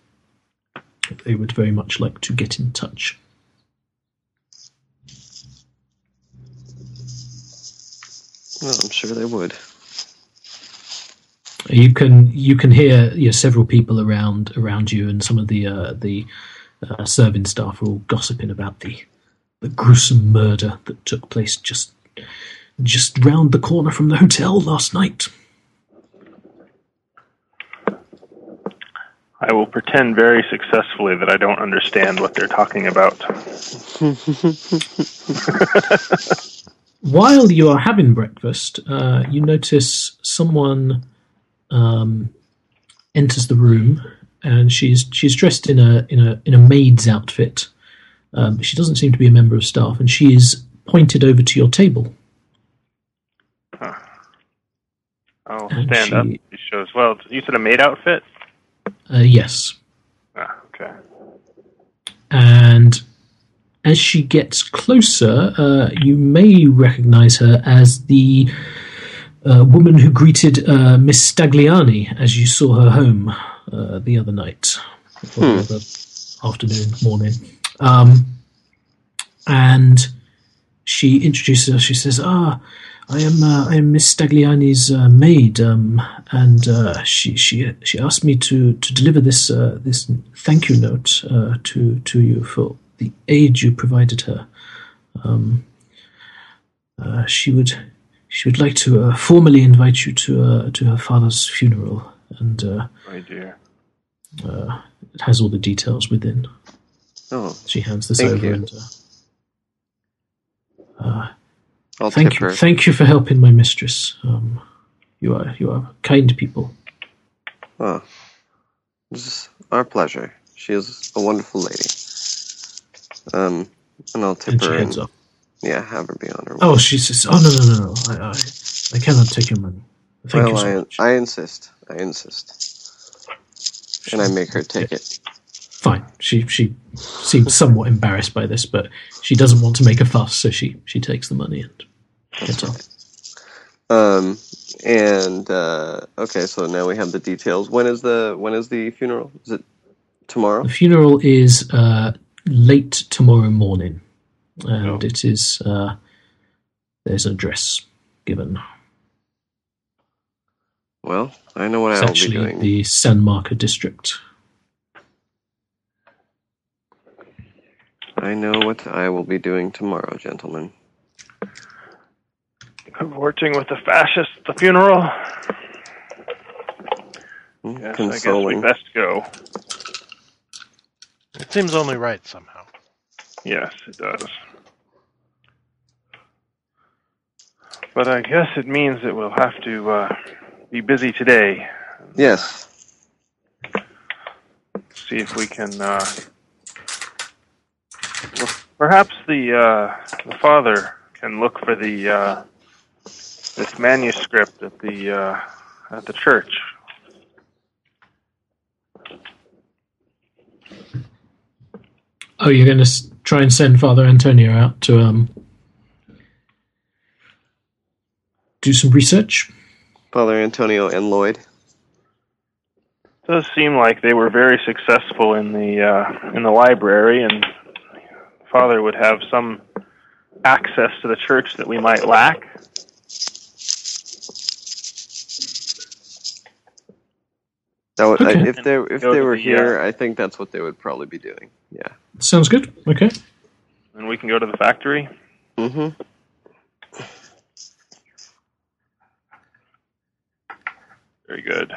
They would very much like to get in touch. Well, I'm sure they would. You can you can hear you know, several people around around you, and some of the uh, the uh, serving staff are all gossiping about the the gruesome murder that took place just just round the corner from the hotel last night. I will pretend very successfully that I don't understand what they're talking about. While you are having breakfast, uh, you notice someone um, enters the room, and she's she's dressed in a in a in a maid's outfit. Um, she doesn't seem to be a member of staff, and she is pointed over to your table. I'll And stand up. she- She shows. Well, you said a maid outfit. Uh, yes, Ah, okay. and as she gets closer, uh, you may recognize her as the woman who greeted uh, Miss Stagliani as you saw her home uh, the other night, or Hmm. the other afternoon, morning. Um, and she introduces her. She says, "Ah, I am uh, I am Miss Stagliani's uh, maid, um, and uh, she she she asked me to to deliver this uh, this thank you note uh, to to you for the aid you provided her. Um, uh, she would she would like to uh, formally invite you to uh, to her father's funeral, and uh, My dear. uh, it has all the details within." Oh, She hands this Thank over you. and. Uh, uh, I'll thank you, her. thank you for helping my mistress. Um, you are you are kind people. Oh, this is our pleasure. She is a wonderful lady. Um, and I'll tip And she her heads and up. Yeah, have her be on her way. Oh, she says, "Oh no, no, no, no! I, I, I cannot take your money. Thank well, you so I, much." I insist. I insist. And I make her take it. Fine. she she seems somewhat embarrassed by this, but she doesn't want to make a fuss, so she she takes the money and gets off. Um, and uh, okay, so now we have the details. When is the when is the funeral? Is it tomorrow? The funeral is uh, late tomorrow morning, and Oh. it is uh, there's an address given. Well, I know what It's I will be doing. the San Marco district. I know what I will be doing tomorrow, gentlemen. Cavorting with the fascists at the funeral. Hmm, Yes, I guess Consoling. we best go. It seems only right somehow. Yes, it does. But I guess it means that we'll have to uh, be busy today. Yes. See if we can. Uh, well, perhaps the uh, the father can look for the uh, this manuscript at the uh, at the church. Oh, you're going to try and send Father Antonio out to um, do some research. Father Antonio and Lloyd. does seem like they were very successful in the uh, in the library, and Father would have some access to the church that we might lack. That would, I- if they if they were the, here, I think that's what they would probably be doing. Yeah. Sounds good. Okay. And we can go to the factory. Mm-hmm. Very good.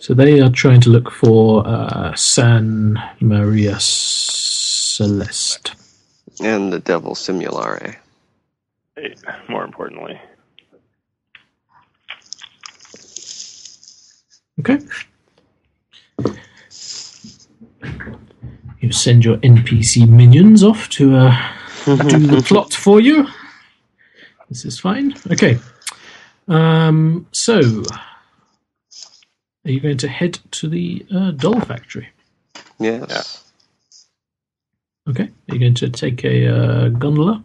So they are trying to look for uh, San Maria Celeste. And the Devil Simulare. Eh, More importantly, Okay. You send your NPC minions off to uh, do the plot for you. This is fine. Okay. Um, so, are you going to head to the uh, doll factory? Yes. Okay. Are you going to take a uh, gondola?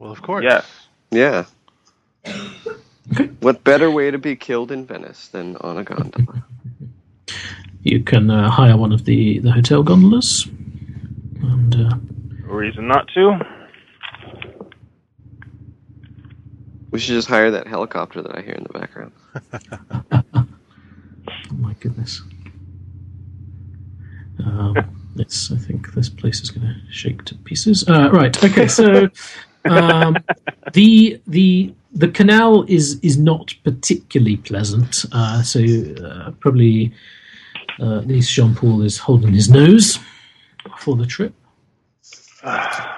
Well, of course. yes. Yeah. Okay. What better way to be killed in Venice than on a gondola? You can uh, hire one of the, the hotel gondolas. And uh, reason not to. We should just hire that helicopter that I hear in the background. Oh my goodness. Um, it's. I think this place is going to shake to pieces. Uh, right. Okay. So um, the the the canal is is not particularly pleasant. Uh, so uh, probably uh, at least Jean Paul is holding his nose for the trip.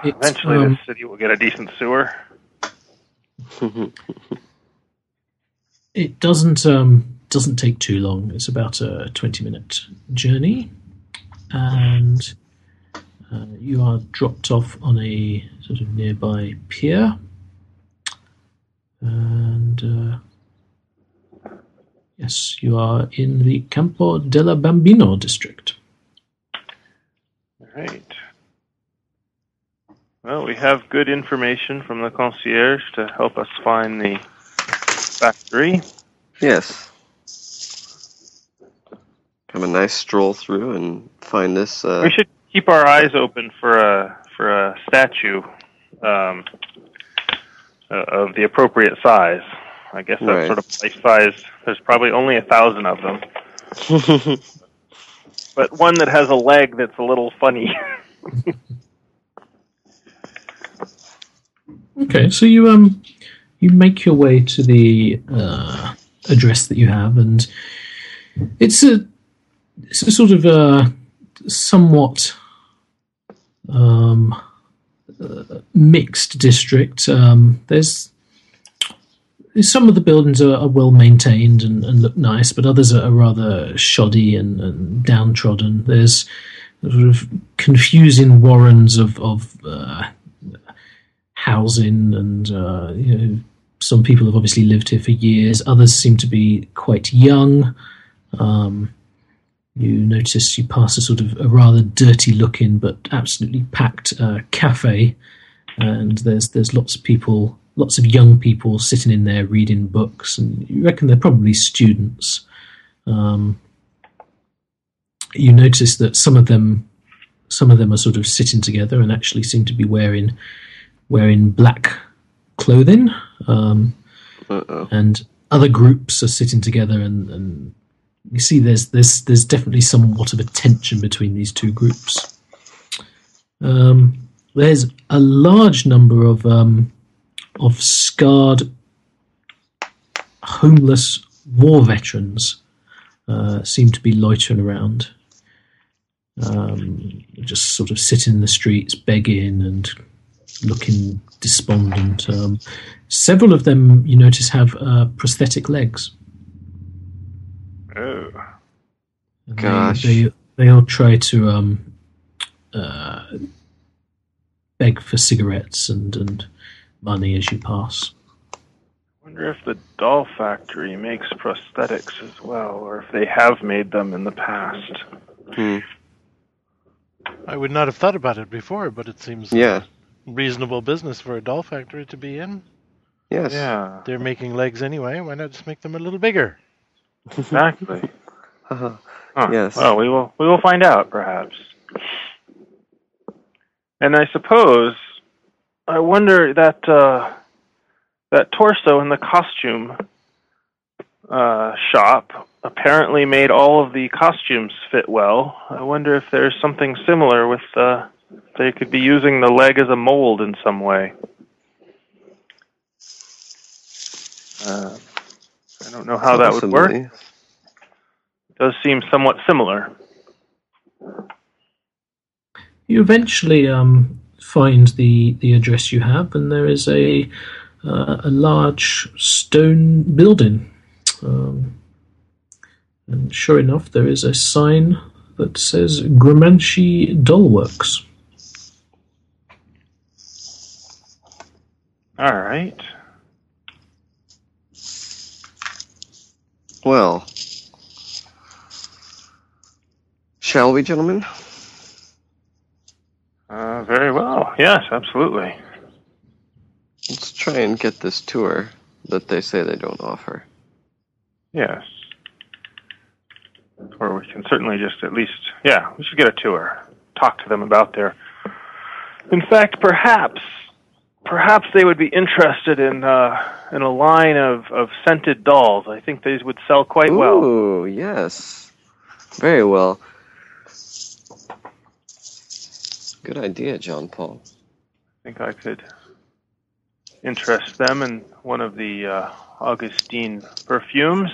It, Eventually, um, this city will get a decent sewer. It doesn't um, doesn't take too long. It's about a twenty minute journey, and uh, you are dropped off on a sort of nearby pier, and uh, yes, you are in the Campo della Bambino district. All right. Well, we have good information from the concierge to help us find the factory. yes. Have a nice stroll through and find this. Uh, We should keep our eyes open for a for a statue um, uh, of the appropriate size. I guess that's Right. sort of life size. There's probably only a thousand of them, but one that has a leg that's a little funny. Okay, so you um you make your way to the uh, address that you have, and it's a it's a sort of a somewhat um, uh, mixed district. Um, there's some of the buildings are, are well maintained and, and look nice, but others are rather shoddy and, and downtrodden. There's sort of confusing warrens of of uh, housing, and uh, you know, some people have obviously lived here for years. Others seem to be quite young. Um, You notice you pass a sort of a rather dirty looking but absolutely packed uh, cafe, and there's there's lots of people, lots of young people sitting in there reading books, and you reckon they're probably students. Um, you notice that some of them some of them are sort of sitting together and actually seem to be wearing wearing black clothing, um, and other groups are sitting together, and, and you see there's there's there's definitely somewhat of a tension between these two groups. Um, there's a large number of um, of scarred, homeless war veterans uh, seem to be loitering around um, just sort of sitting in the streets begging and looking despondent. Um, several of them, you notice, have uh, prosthetic legs. Oh. And Gosh. They, they, they all try to um, uh, beg for cigarettes and, and money as you pass. I wonder if the doll factory makes prosthetics as well, or if they have made them in the past. Hmm. I would not have thought about it before, but it seems Yeah. Reasonable business for a doll factory to be in. Yes. Yeah, They're making legs anyway. Why not just make them a little bigger? exactly. Uh-huh. Huh. Yes. Well, we will we will find out perhaps. And I suppose I wonder that uh, that torso in the costume uh, shop apparently made all of the costumes fit well. I wonder if there's something similar with uh, they could be using the leg as a mold in some way. Uh, I don't know how that would work. Possibly. does seem somewhat similar. You eventually um, find the, the address you have, and there is a uh, a large stone building. Um, and sure enough, there is a sign that says Gramanchi Doll All right. Well, shall we, gentlemen? Uh, very well. Yes, absolutely. Let's try and get this tour that they say they don't offer. Yes. Or we can certainly just at least, yeah, we should get a tour. Talk to them about their. In fact, perhaps, perhaps they would be interested in uh, in a line of, of scented dolls. I think these would sell quite well. Ooh, yes. Very well. Good idea, Jean Paul. I think I could interest them in one of the uh, Augustine perfumes.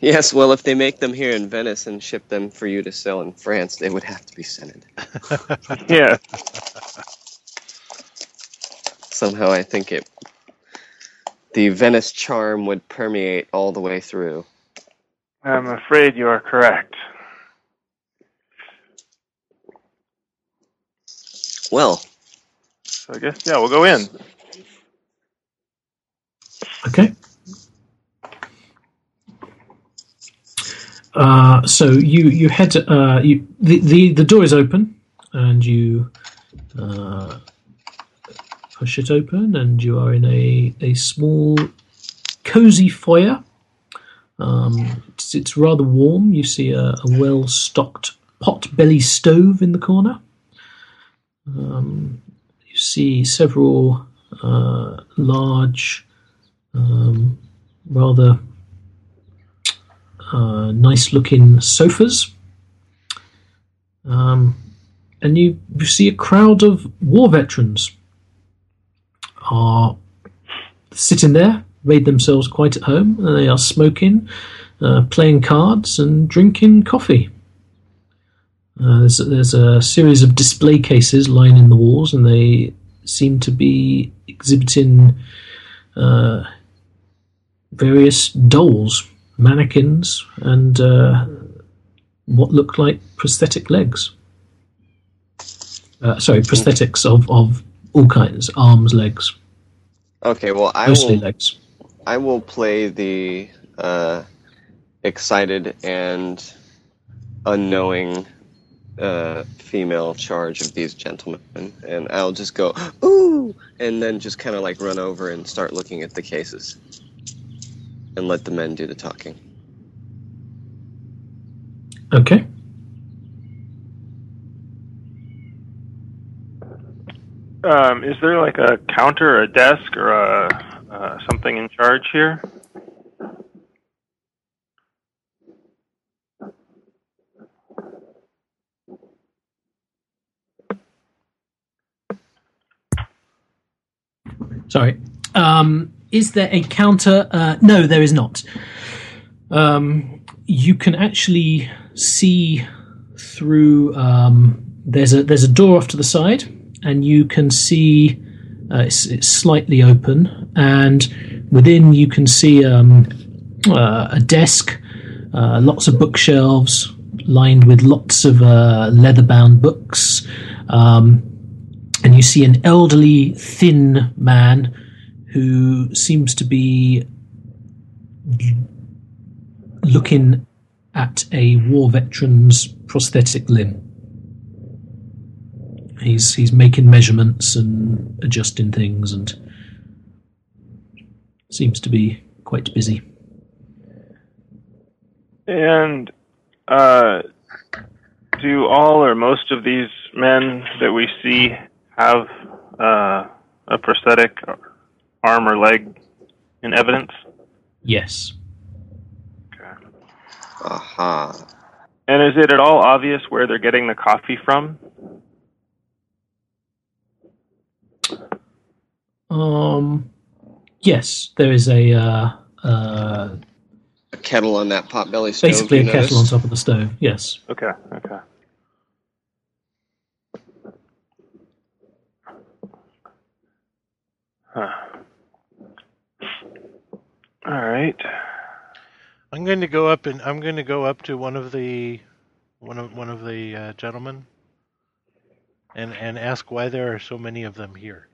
Yes, well, if they make them here in Venice and ship them for you to sell in France, they would have to be scented. Yeah. Somehow I think it. The Venice charm would permeate all the way through. I'm afraid you are correct. Well, So I guess, yeah, we'll go in. Okay. Uh, so you you head uh, you the, the the door is open and you uh, push it open and you are in a a small cozy foyer. Um, it's, it's rather warm. You see a, a well stocked pot belly stove in the corner. Um, you see several uh, large um, rather uh, nice looking sofas. Um, and you, you see a crowd of war veterans are sitting there, made themselves quite at home, and they are smoking, uh, playing cards, and drinking coffee. Uh, there's, there's a series of display cases lining the walls, and they seem to be exhibiting uh, various dolls, mannequins, and uh, what look like prosthetic legs. Uh, sorry, prosthetics of, of all kinds arms, legs, okay, well, I mostly will, legs. I will play the uh, excited and unknowing uh, female charge of these gentlemen, and I'll just go ooh, and then just kind of like run over and start looking at the cases, and let the men do the talking. Okay. Um, is there like a counter, or a desk, or a uh, something in charge here? Sorry. Um, is there a counter? Uh, no, there is not. Um, you can actually see through. Um, there's a there's a door off to the side, and you can see uh, it's, it's slightly open, and within you can see um, uh, a desk, uh, lots of bookshelves lined with lots of uh, leather-bound books. Um, and you see an elderly, thin man who seems to be looking at a war veteran's prosthetic limb. He's he's making measurements and adjusting things, and seems to be quite busy. And uh, do all or most of these men that we see have uh, a prosthetic arm or leg in evidence? Yes. Okay. Aha. And is it at all obvious where they're getting the coffee from? Um. Yes, there is a uh, uh, A kettle on that potbelly stove. basically a you kettle on top of the stove. Yes. Okay, okay. Huh. All right. I'm going to go up and I'm going to go up to one of the one of one of the uh, gentlemen and and ask why there are so many of them here.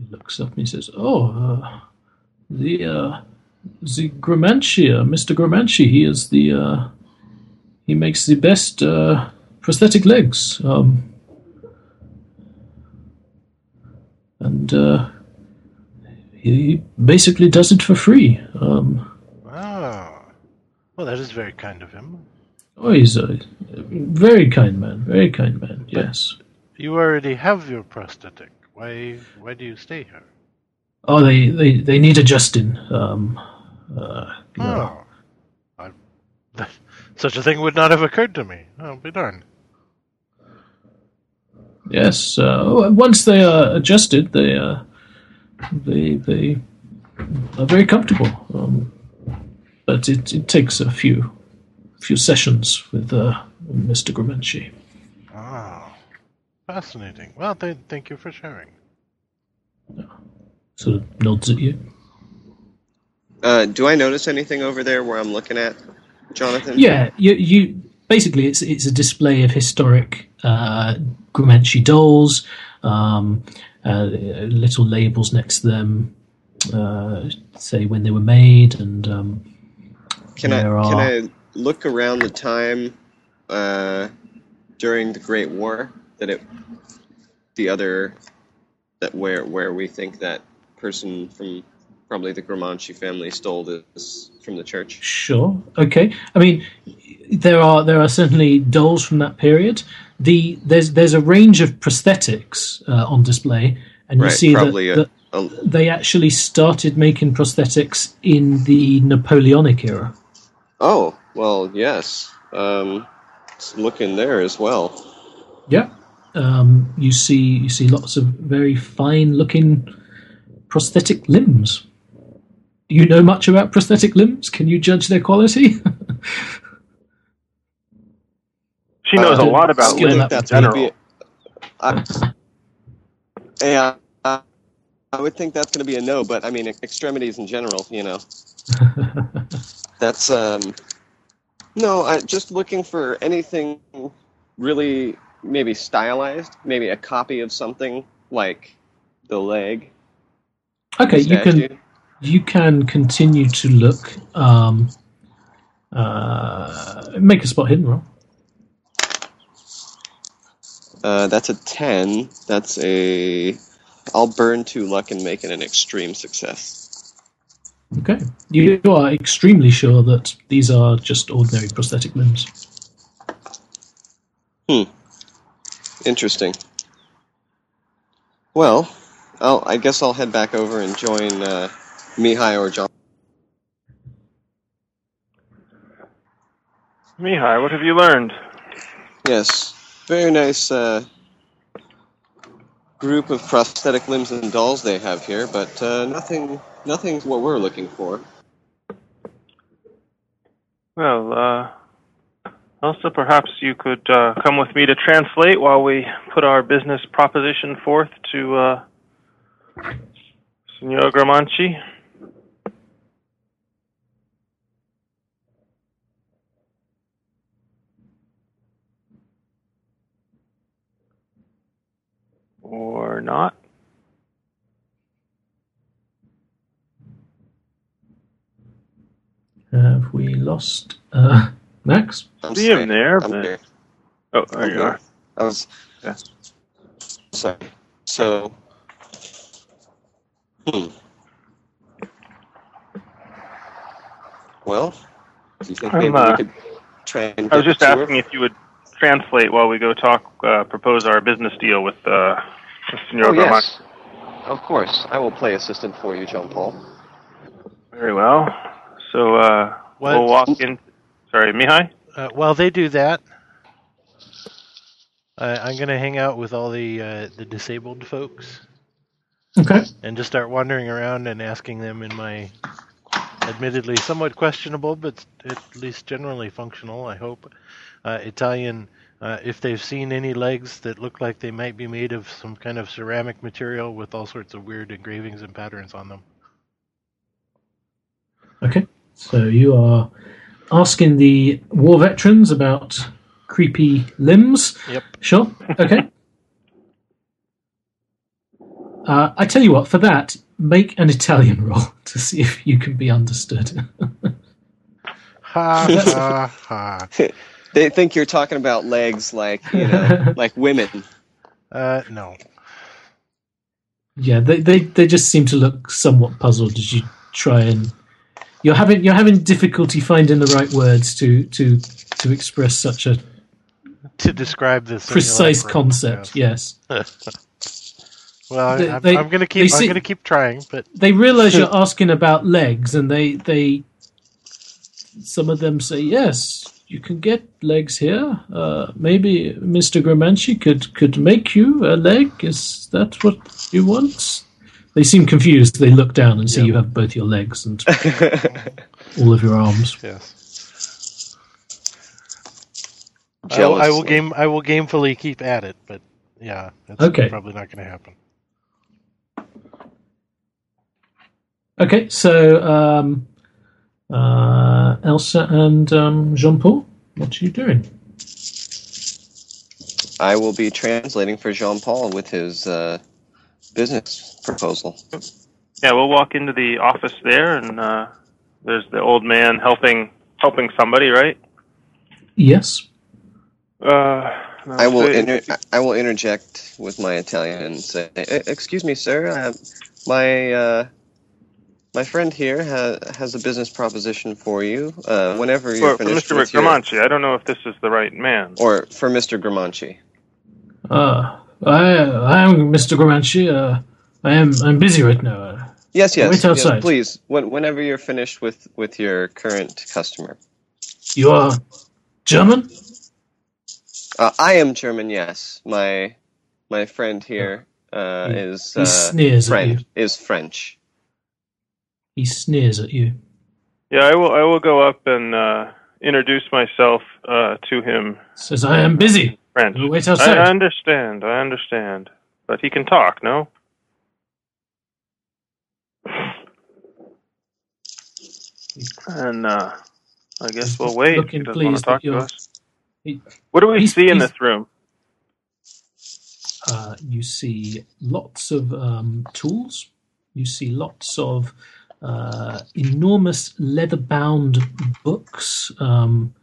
He looks up and he says, "Oh, uh, the uh, the Gramanchi, uh, Mister Gramanchi. He is the uh, he makes the best uh, prosthetic legs, um, and uh, he basically does it for free. Um, Oh, well, that is very kind of him. oh, he's a very kind man, very kind man. Yes. You already have your prosthetic. Why why do you stay here? Oh, they they, they need adjusting. Um, uh, you know. Oh, I, such a thing would not have occurred to me. I'll be darned. Yes. Uh, once they are adjusted, they uh, they they are very comfortable. Um, but it, it takes a few few sessions with uh, Mr. Gramenci. Fascinating. Well, th- thank you for sharing. Sort of nods at you. Uh, do I notice anything over there where I'm looking at, Jonathan? Yeah, you you basically it's it's a display of historic uh, Gramenci dolls, um, uh, little labels next to them, uh, say when they were made, and um, Can I there can I look around the time uh, during the Great War that it the other that where where we think that person from probably the Gramanchi family stole this from the church? Sure. Okay. I mean, there are there are certainly dolls from that period. The there's there's a range of prosthetics uh, on display, and you Right, see that, a- that a- they actually started making prosthetics in the Napoleonic era. Oh well, yes. Um, it's looking there as well. Yeah. Um, you see you see lots of very fine looking prosthetic limbs. Do you know much about prosthetic limbs? Can you judge their quality? She knows Uh, a lot about skill limbs in general. I, yeah, I, I would think that's going to be a no, but I mean extremities in general, you know. That's um. No, I just looking for anything really maybe stylized, maybe a copy of something like the leg. okay, you can you can continue to look. Um, Uh, make a spot hidden roll. Uh, that's a 10. That's a. I'll burn two luck and make it an extreme success. Okay. You are extremely sure that these are just ordinary prosthetic limbs. Interesting. Well, I'll, I guess I'll head back over and join uh, Mihai or John. Mihai, what have you learned? Yes, very nice uh, group of prosthetic limbs and dolls they have here, but uh, nothing, nothing's what we're looking for. Well, uh, Elsa, perhaps you could uh, come with me to translate while we put our business proposition forth to uh, Senor Gramanci. Or not? Have we lost uh, Max? I'm See him there, I'm but- here. Oh, there I'm you here. are. I was. Yeah. Sorry. So. Hmm. Well, do you think I'm, maybe uh, we could try and I was just to her? asking if you would translate while we go talk, uh, propose our business deal with uh, Senor Oh, Gramanci. yes. Of course. I will play assistant for you, Jean Paul. Very well. So uh, we'll walk in. Sorry, Mihai. Uh, while they do that, uh, I'm going to hang out with all the uh, the disabled folks Okay. and just start wandering around and asking them in my admittedly somewhat questionable, but at least generally functional, I hope, uh, Italian, uh, if they've seen any legs that look like they might be made of some kind of ceramic material with all sorts of weird engravings and patterns on them. Okay. So you are asking the war veterans about creepy limbs. Yep. Sure. Okay. uh, I tell you what, for that, make an Italian roll to see if you can be understood. Ha ha ha. They think you're talking about legs like, you know, like women. Uh, no. yeah, they, they they just seem to look somewhat puzzled as you try and you're having you're having difficulty finding the right words to to to express such a To describe this precise concept. Yes. Well, They- I'm, I'm gonna keep. see- I'm gonna keep trying, but they realize you're asking about legs and they they some of them say yes you can get legs here uh, maybe mr gramanci could could make you a leg is that what you want they seem confused they look down and see Yeah. you have both your legs and all of your arms yes. I will, I will game. I will gamefully keep at it, but yeah, that's Okay. probably not going to happen. okay so um, uh, elsa and um, jean-paul what are you doing I will be translating for Jean Paul with his uh, business proposal. Yeah, we'll walk into the office there, and uh, there's the old man helping helping somebody, right? yes Uh, I will inter- I will interject with my Italian and say, "E- "Excuse me, sir. Uh, my uh, my friend here ha- has a business proposition for you. Uh, whenever you're for, for Mr. with your, Gramanci. I don't know if this is the right man. or for Mr. Gramanci. uh, I, I am mr gramanci uh, i am i'm busy right now uh, Yes, yes, Wait yes, outside. please. When, whenever you're finished with with your current customer. You are German? Uh, I am German. Yes, my my friend here uh, He- is he uh, sneers at you. French. Is French. He sneers at you. Yeah, I will. I will go up and uh, introduce myself uh, to him. Says, I am busy. French. We'll wait I understand. I understand. But he can talk, no? And uh, I guess He's we'll just wait. He doesn't want pleased to talk that you're- to us. He- What do we he's- see in he's- this room? Uh, you see lots of um, tools. You see lots of uh, enormous leather-bound books. Um,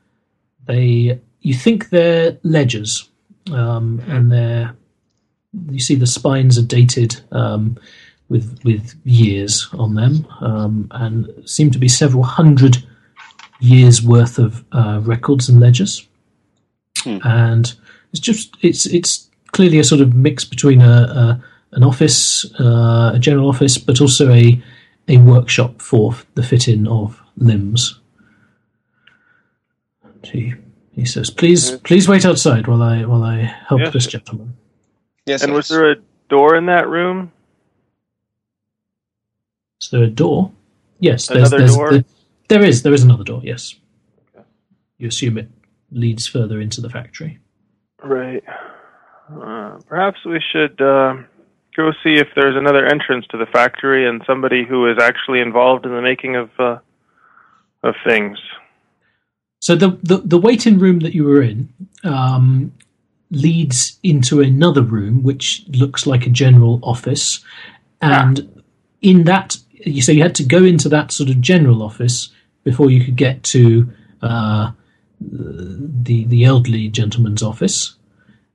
they, you think they're ledgers, um, and they're. You see the spines are dated um, with with years on them, um, and seem to be several hundred years worth of uh, records and ledgers. Hmm. And it's just it's it's clearly a sort of mix between a, a an office, uh, a general office, but also a a workshop for the fit-in of limbs. He, he says, "Please, please wait outside while I while I help Yes. this gentleman." Yes. And yes. was there a door in that room? Is there a door? Yes, there's, Another there's door? the- there is there is another door. Yes, you assume it leads further into the factory. Right. Uh, perhaps we should uh, go see if there's another entrance to the factory and somebody who is actually involved in the making of uh, of things. So the, the the waiting room that you were in um, leads into another room, which looks like a general office, and in that, so you had to go into that sort of general office before you could get to uh, the the elderly gentleman's office,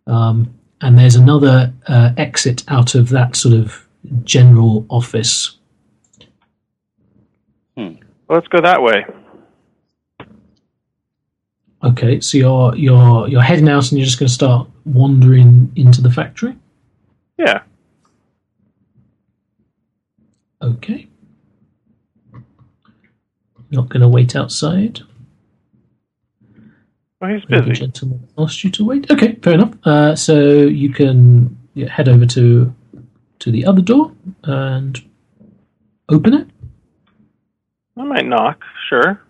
um, and there's another uh, exit out of that sort of general office. Well, let's go that way. Okay, so you're you're you're heading out and you're just going to start wandering into the factory. Yeah. Okay. Not going to wait outside. Well, he's The busy. gentleman asked you to wait. Okay, fair enough. Uh, so you can yeah, head over to to the other door and open it. I might knock. Sure.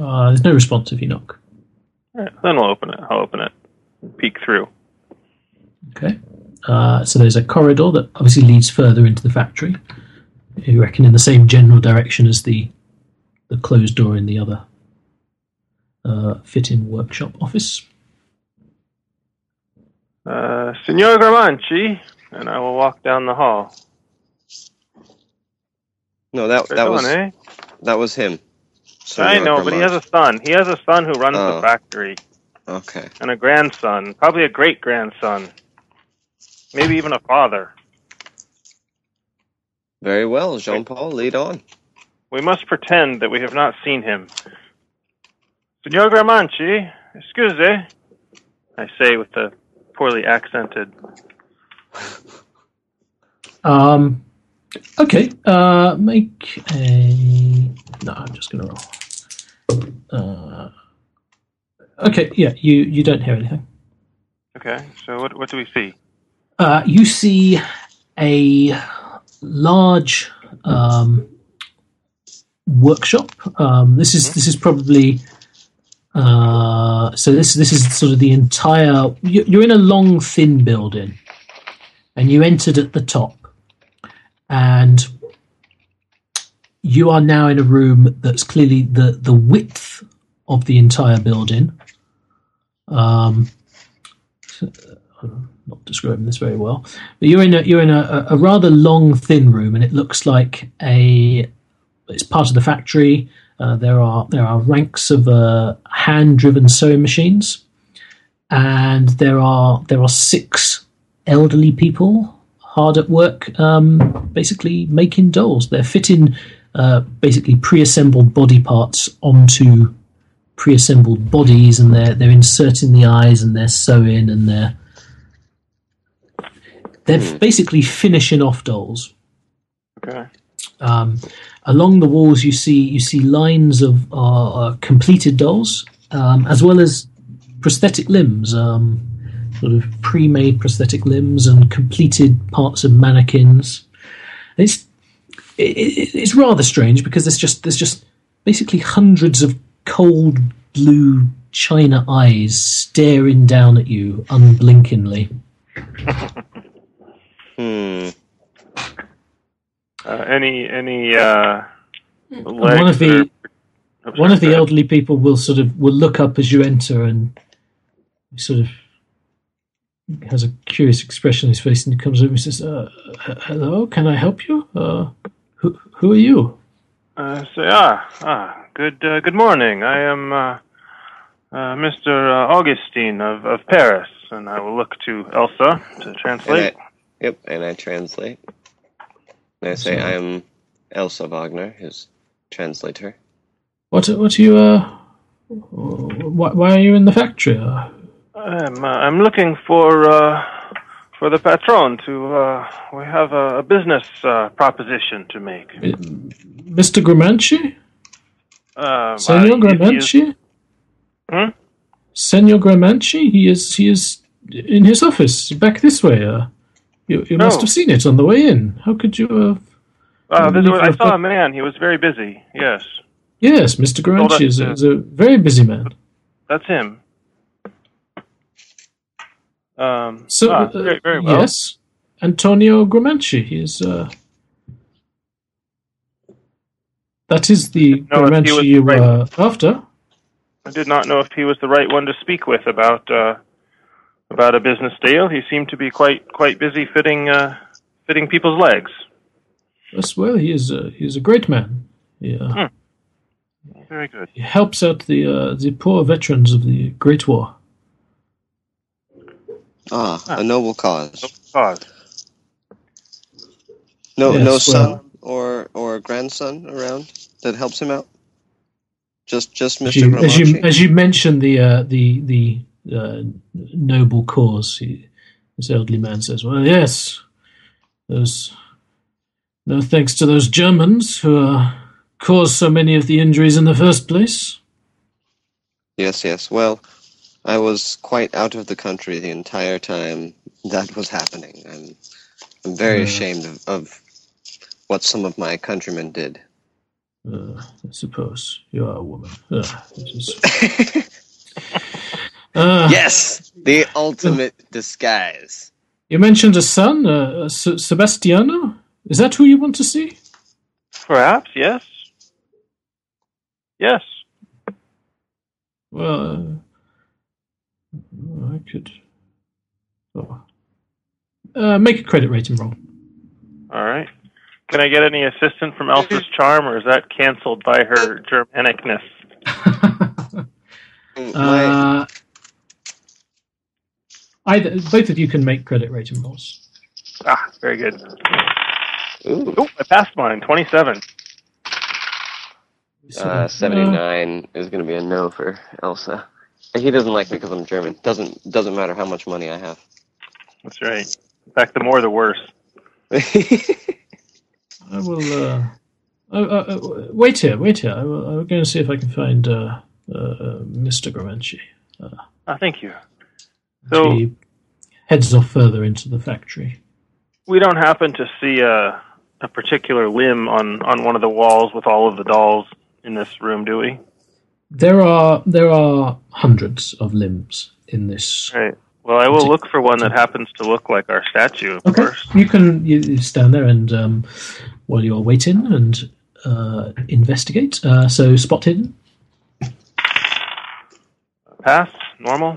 Uh, there's no response if you knock. Right, then we'll open it. I'll open it. Peek through. Okay. Uh, so there's a corridor that obviously leads further into the factory. You reckon in the same general direction as the the closed door in the other uh, fit-in workshop office. Uh, Signor Gramanci, and I will walk down the hall. No, that that on, was eh? that was him. I Senor know, but he has a son. He has a son who runs Oh. the factory, Okay. and a grandson, probably a great grandson, maybe even a father. Very well, Jean Paul, lead on. We must pretend that we have not seen him. Signor Gramanci, excuse, I say with a poorly accented. Um, okay. Uh, make a. No, I'm just going to roll. Uh, okay. Yeah, you you don't hear anything. Okay, so what what do we see? Uh, you see a large um, workshop. Um, this is this is probably uh, so. This this is sort of the entire. you- You're in a long, thin building, and you entered at the top, and you are now in a room that's clearly the the width of the entire building. Um, I'm not describing this very well, but you're in a you're in a, a rather long, thin room, and it looks like a it's part of the factory. Uh, there are there are ranks of uh, hand-driven sewing machines, and there are there are six elderly people hard at work, um, basically making dolls. They're fitting uh, basically pre-assembled body parts onto pre-assembled bodies, and they're they're inserting the eyes, and they're sewing, and they're they're basically finishing off dolls. Okay. Um, along the walls, you see you see lines of uh, uh, completed dolls, um, as well as prosthetic limbs, um, sort of pre-made prosthetic limbs and completed parts of mannequins. It's it, it, it's rather strange because there's just there's just basically hundreds of cold blue china eyes staring down at you unblinkingly. Hmm. Uh, any any uh, And one of the or- one of the elderly people will sort of will look up as you enter and sort of has a curious expression on his face and he comes over and says uh, hello can i help you uh, who, who are you? Uh, say, ah, ah, good, uh, good morning. I am uh, uh, Mr. Uh, Augustine of, of Paris, and I will look to Elsa to translate. And I, yep, and I translate. And I say, I am Elsa Wagner, his translator. What what are you uh? Why, why are you in the factory? Uh, I'm, uh, I'm looking for uh, for the patron to. Uh, we have a, a business uh, proposition to make. Mr. Gramanci? Uh, Senor uh, if he is- Gramanci? Hmm? Senor Gramanci? He is he is in his office back this way. You you must Oh. have seen it on the way in. How could you have? Uh, was- I saw a man. He was very busy. Yes, Yes, Mr. Hold is, a- is a very busy man. that's him. Um, So ah, uh, very, very well. yes, Antonio Gramanci. He is. Uh, that is the Gramanci you right. were after. I did not know if he was the right one to speak with about uh, about a business deal. He seemed to be quite quite busy fitting uh, fitting people's legs. Yes, well, he is. A, he is a great man. He, uh, Hmm. Very good. he helps out the uh, the poor veterans of the Great War. Ah, a noble cause. Pause. No, Yes, no well- son or or grandson around that helps him out. Just just As Mr. you, as you as you mentioned the uh, the the uh, noble cause, he, this elderly man says, "Well, yes, those no thanks to those Germans who uh, caused so many of the injuries in the first place." Yes, yes. Well, I was quite out of the country the entire time that was happening. I'm, I'm very Yeah. ashamed of, of what some of my countrymen did. Uh, I suppose you are a woman. Uh, this is, uh, yes, the ultimate disguise. You mentioned a son, uh, S- Sebastiano. Is that who you want to see? Perhaps yes. Yes. Well, uh, I could. Oh. Uh, make a credit rating roll. All right. Can I get any assistance from Elsa's charm, or is that canceled by her Germanicness? Uh, either both of you can make credit rating rolls. Ah, very good. ooh, Oh, I passed mine. Twenty-seven. Uh, 79 is going to be a no for Elsa. He doesn't like me because I'm German. Doesn't doesn't matter how much money I have. That's right. In fact, the more, the worse. I will. Uh, uh, uh, wait here, wait here. I will, I'm going to see if I can find uh, uh, Mr. Gramanci. Ah, thank you. So he heads off further into the factory. we don't happen to see a a particular limb on on one of the walls with all of the dolls in this room, do we? There are there are hundreds of limbs in this. Right. Well, I will look for one that happens to look like our statue, of Okay, course. you can you you stand there and um, while you're waiting and uh, investigate. Uh, so spot hidden. Pass. Normal.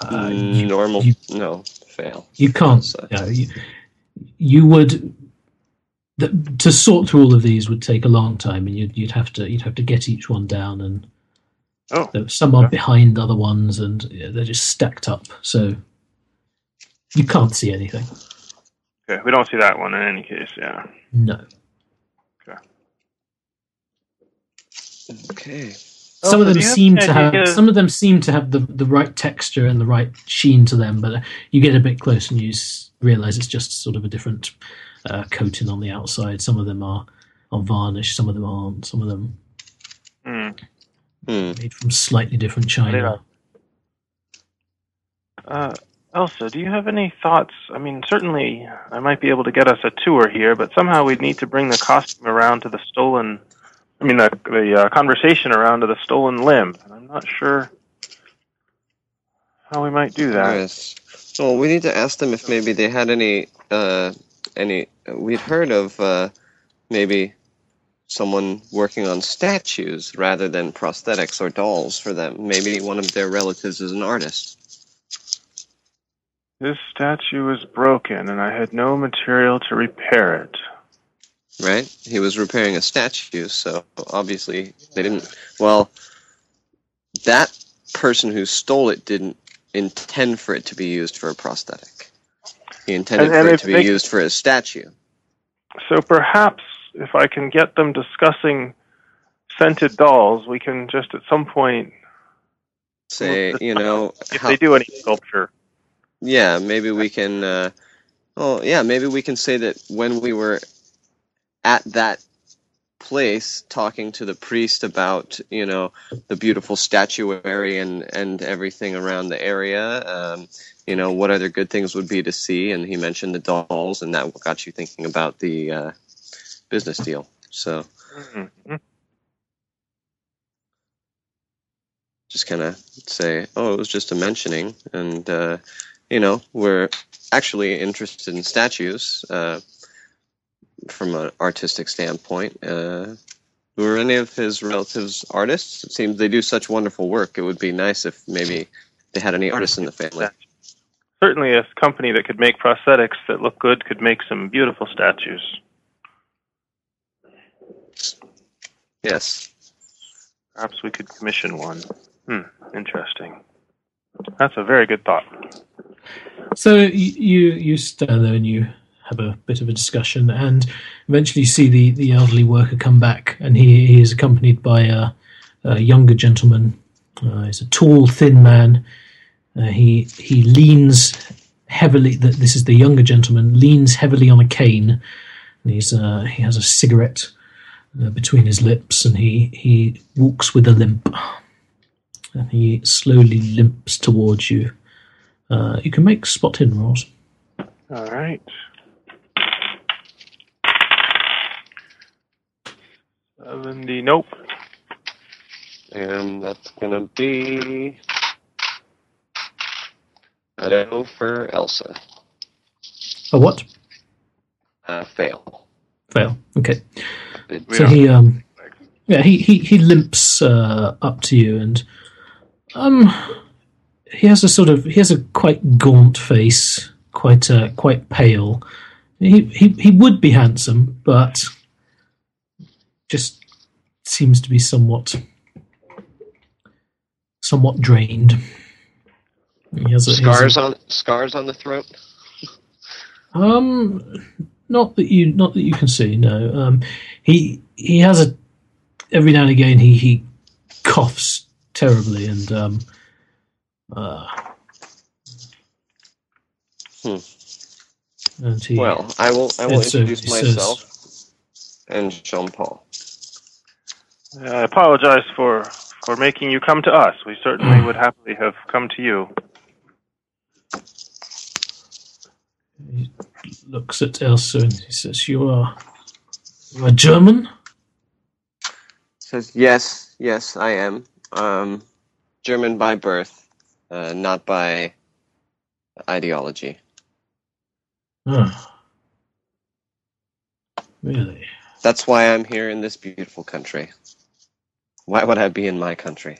Uh, you, Normal. you- no, fail. you can't. So- no, you, you would. The, to sort through all of these would take a long time, and you'd, you'd have to you'd have to get each one down, and Oh. there- some are behind other ones, and yeah, they're just stacked up. So you can't see anything. Okay. We don't see that one in any case. Yeah. No. okay Okay. Some of them do you have seem to have idea- some of them seem to have the, the right texture and the right sheen to them but you get a bit close and you realize it's just sort of a different uh, coating on the outside some of them are are varnish some of them aren't some of them. Hmm. made from slightly different china Uh, Elsa, do you have any thoughts? I mean, certainly I might be able to get us a tour here, but somehow we'd need to bring the costume around to the stolen. I mean, the the uh, conversation around to the stolen limb. And I'm not sure how we might do that. Yes. Well, we need to ask them if maybe they had any, uh, any. We'd heard of uh, maybe someone working on statues rather than prosthetics or dolls for them. Maybe one of their relatives is an artist. This statue was broken, and I had no material to repair it. Right? He was repairing a statue, so obviously they didn't. Well, that person who stole it didn't intend for it to be used for a prosthetic. He intended And- and for it to be they- used for a statue. So perhaps if I can get them discussing scented dolls, we can just at some point, Say, you know, if how- they do any sculpture, yeah, maybe we can. Uh, oh, yeah, maybe we can say that when we were at that place talking to the priest about, you know, the beautiful statuary and and everything around the area, um, you know, what other good things would be to see, and he mentioned the dolls, and that got you thinking about the uh, business deal. So Mhm. just kind of say, oh, it was just a mentioning, and uh, you know, we're actually interested in statues uh, from an artistic standpoint. Uh, were any of his relatives artists? It seems they do such wonderful work. It would be nice if maybe they had any artists in the family. certainly a company that could make prosthetics that look good could make some beautiful statues. Yes. Perhaps we could commission one. Hmm, interesting. That's a very good thought. So you you, you stand there and you have a bit of a discussion, and eventually see the, the elderly worker come back, and he, he is accompanied by a, a younger gentleman. Uh, he's a tall, thin man. Uh, he he leans heavily. This is the younger gentleman leans heavily on a cane, and he's uh, he has a cigarette uh, between his lips, and he he walks with a limp, and he slowly limps towards you. Uh, you can make spot hidden rolls. All right. Seventy. Nope. And that's gonna be a no for Elsa. A what? Uh, fail. Fail. Okay. We so he um yeah he he, he limps uh, up to you and um he has a sort of he has a quite gaunt face quite uh, quite pale he, he he would be handsome but just seems to be somewhat somewhat drained he has a, has a- Scars on scars on the throat. Um, not that you not that you can see. No. Um, he he has a every now and again he he coughs terribly and um uh. Hmm. And he Well, I will. I will introduce he says- myself and Jean Paul. I apologize for for making you come to us. We certainly would happily have come to you. he looks at Elsa and he says, "You are you are German." Says yes, yes, I am. Um, German by birth, uh, not by ideology. Oh. Really? That's why I'm here in this beautiful country. Why would I be in my country?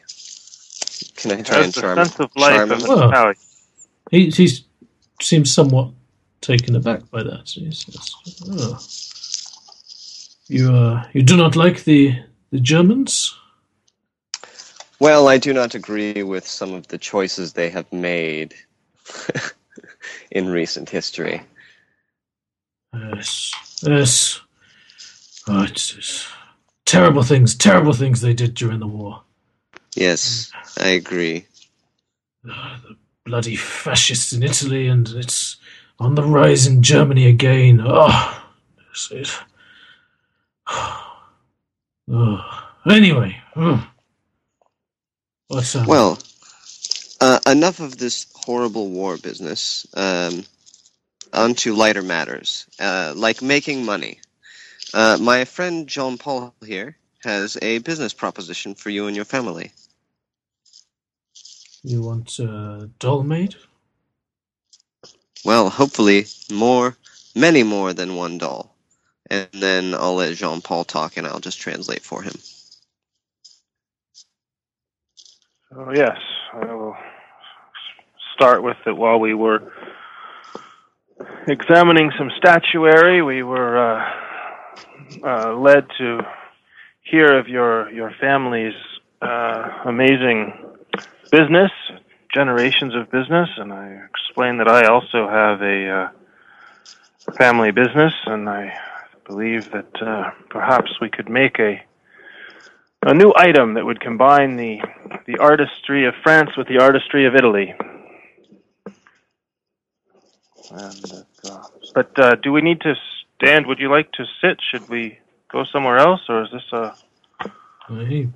Can I try Has and the charm? sense of life charm him? Well. He he seems somewhat taken aback by that. He says, oh. "You uh, you do not like the the Germans?" Well, I do not agree with some of the choices they have made in recent history. Yes, yes. Oh, it's, it's terrible things, terrible things they did during the war. Yes, I agree. Ah, the bloody fascists in Italy, and it's on the rise in Germany again. Oh, it's, it. Oh. Anyway, oh. what's um, Well, uh, enough of this horrible war business. Um, on to lighter matters, uh, like making money. Uh, my friend Jean Paul here has a business proposition for you and your family. you want a doll made? Well, hopefully, more, many more than one doll. And then I'll let Jean Paul talk and I'll just translate for him. Oh yes, I will start with that. While we were examining some statuary, we were uh, uh, led to hear of your your family's uh, amazing business, generations of business, and I explained that I also have a uh, family business, and I believe that uh, perhaps we could make a a new item that would combine the the artistry of France with the artistry of Italy. And, uh, but uh, do we need to stand? Would you like to sit? Should we go somewhere else, or is this a? He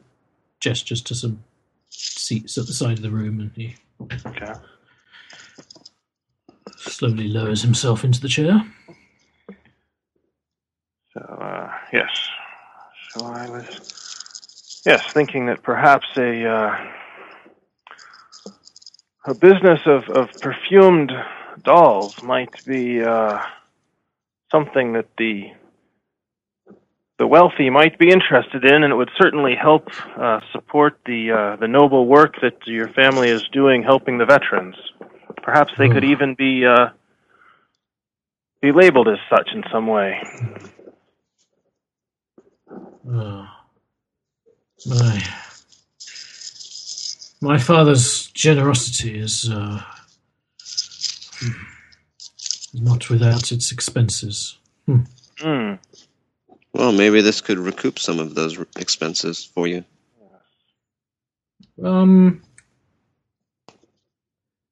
gestures to some seats at the side of the room, and he Okay. slowly lowers himself into the chair. So uh, yes. So I was yes thinking that perhaps a uh, a business of, of perfumed dolls might be uh, something that the the wealthy might be interested in, and it would certainly help uh, support the uh, the noble work that your family is doing, helping the veterans. Perhaps they could Hmm. even be uh, be labeled as such in some way. Oh. My my father's generosity is uh, not without its expenses. Hmm. Well, maybe this could recoup some of those expenses for you. Um.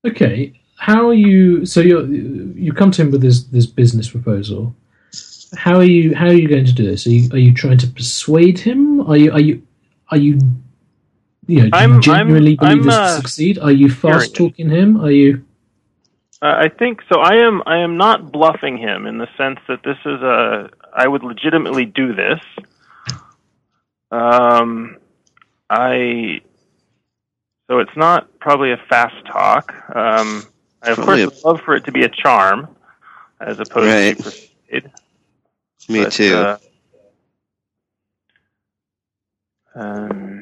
Okay, how are you? So you you come to him with this this business proposal. How are you? How are you going to do this? Are you are you trying to persuade him? Are you are you are you? You know, do I'm- you I'm- genuinely believe I'm, this uh, will succeed? Are you fast talking him? Are you? Uh, I think so. I am. I am not bluffing him in the sense that this is a. I would legitimately do this. Um, I. So it's not probably a fast talk. Um, I of Probably course would love for it to be a charm, as opposed Right. to persuade. Me but, too. uh, um,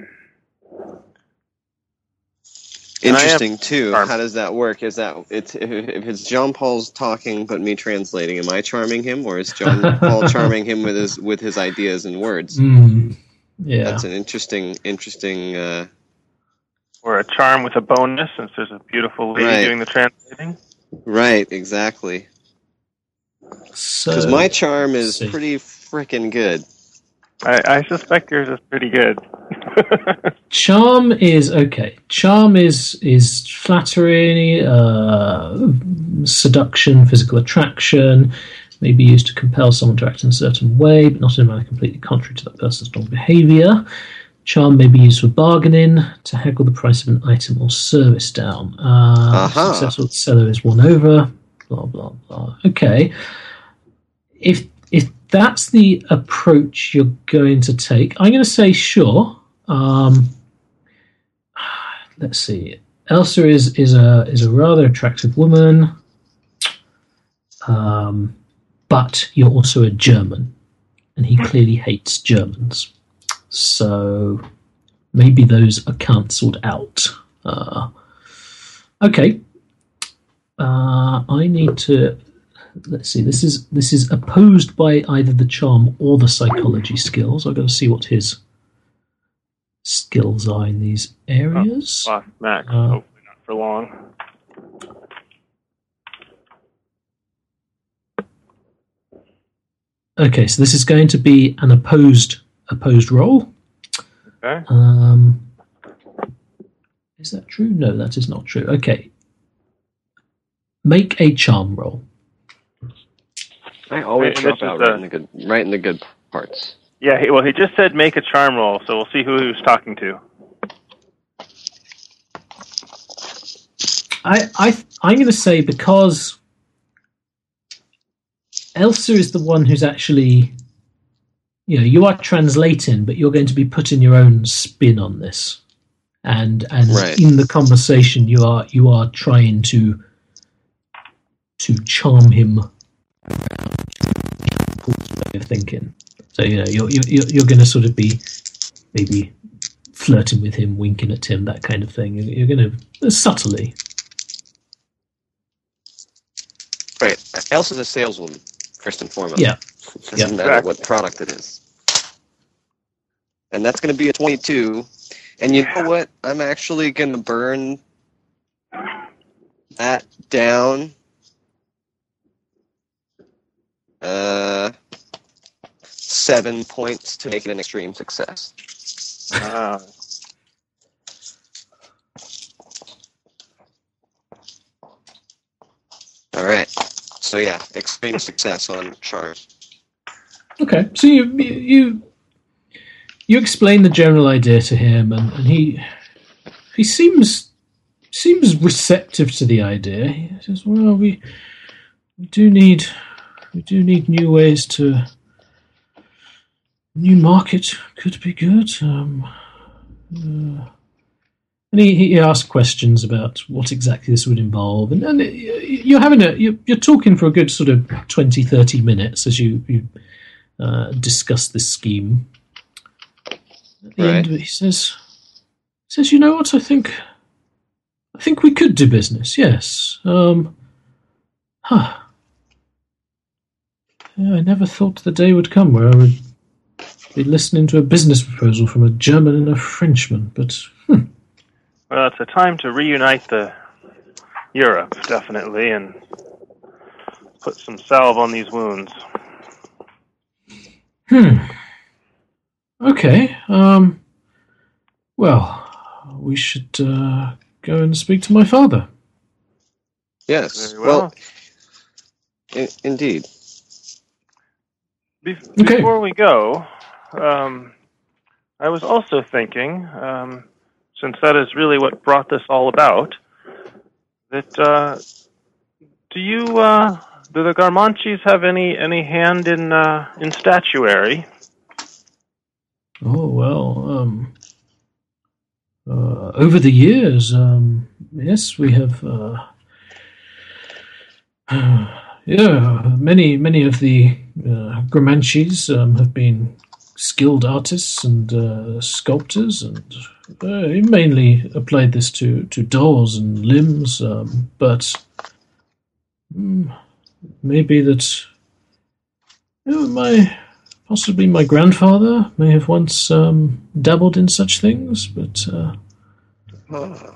and I am- Interesting too. Charm. How does that work? Is that it's if, if it's Jean Paul's talking but me translating? Am I charming him, or is Jean Paul charming him with his with his ideas and words? Mm, yeah. That's an interesting, interesting. Uh, or a charm with a bonus, since there's a beautiful lady Right. doing the translating. right, exactly. so Because my charm is pretty freaking good. I, I suspect yours is pretty good. charm is okay. Charm is is flattery, uh, seduction, physical attraction, may be used to compel someone to act in a certain way, but not in a manner completely contrary to that person's normal behaviour. Charm may be used for bargaining, to haggle the price of an item or service down. Uh, Aha. Successful seller is won over. Blah blah blah. Okay. If if that's the approach you're going to take, I'm going to say sure. Um, let's see. Elsa is is a is a rather attractive woman, um, but you're also a German, and he clearly hates Germans. So maybe those are cancelled out. Uh, okay. Uh, I need to let's see. This is this is opposed by either the charm or the psychology skills. I've got to see what his skills are in these areas. Max. Uh, Hopefully not for long. Okay, so this is going to be an opposed opposed roll. Okay. Um, is that true? No, that is not true. Okay. Make a charm roll. I always Hey, drop this out right uh, in the good, right in the good parts. Yeah. He, well, he just said make a charm roll, so we'll see who he was talking to. I, I, I'm going to say because Elsa is the one who's actually, you know, you are translating, but you're going to be putting your own spin on this, and and Right. in the conversation, you are you are trying to to charm him way of thinking. So you know, you're you're you're, you're going to sort of be maybe flirting with him, winking at him, that kind of thing. You're, you're going to subtly Right. Elsa's a saleswoman, first and foremost. Yeah. Doesn't Yeah. matter Exactly. what product it is. And that's going to be a 22. And you know what? I'm actually going to burn that down. Uh, seven points to make it an extreme success. Ah, All right. So yeah, extreme success on charge. Okay, so you you you explain the general idea to him, and, and he he seems seems receptive to the idea. He says, "Well, we we do need we do need new ways to new market could be good." Um, uh, and he, he asked questions about what exactly this would involve, and, and you're having a you're, you're talking for a good sort of 20, 30 minutes as you, you uh, discuss this scheme. At the Right. end of it, he says, he says, you know what? I think, I think we could do business. Yes. Um, huh. Yeah, I never thought the day would come where I would be listening to a business proposal from a German and a Frenchman. But hmm, well, it's a time to reunite the Europe, definitely, and put some salve on these wounds. Hmm. Okay. Um. Well, we should uh, go and speak to my father. Yes. Very well. in- indeed. Be- Okay. Before we go, um, I was also thinking, um, since that is really what brought this all about, that uh, do you uh, do the Gramanchis have any any hand in uh, in statuary? Oh well. Um. Uh, over the years, um, yes, we have. Uh, yeah, many many of the uh, Gramanchis um, have been skilled artists and uh, sculptors, and uh, he mainly applied this to to dolls and limbs. Um, but mm, maybe that you know, my possibly my grandfather may have once um, dabbled in such things, but uh, Ah,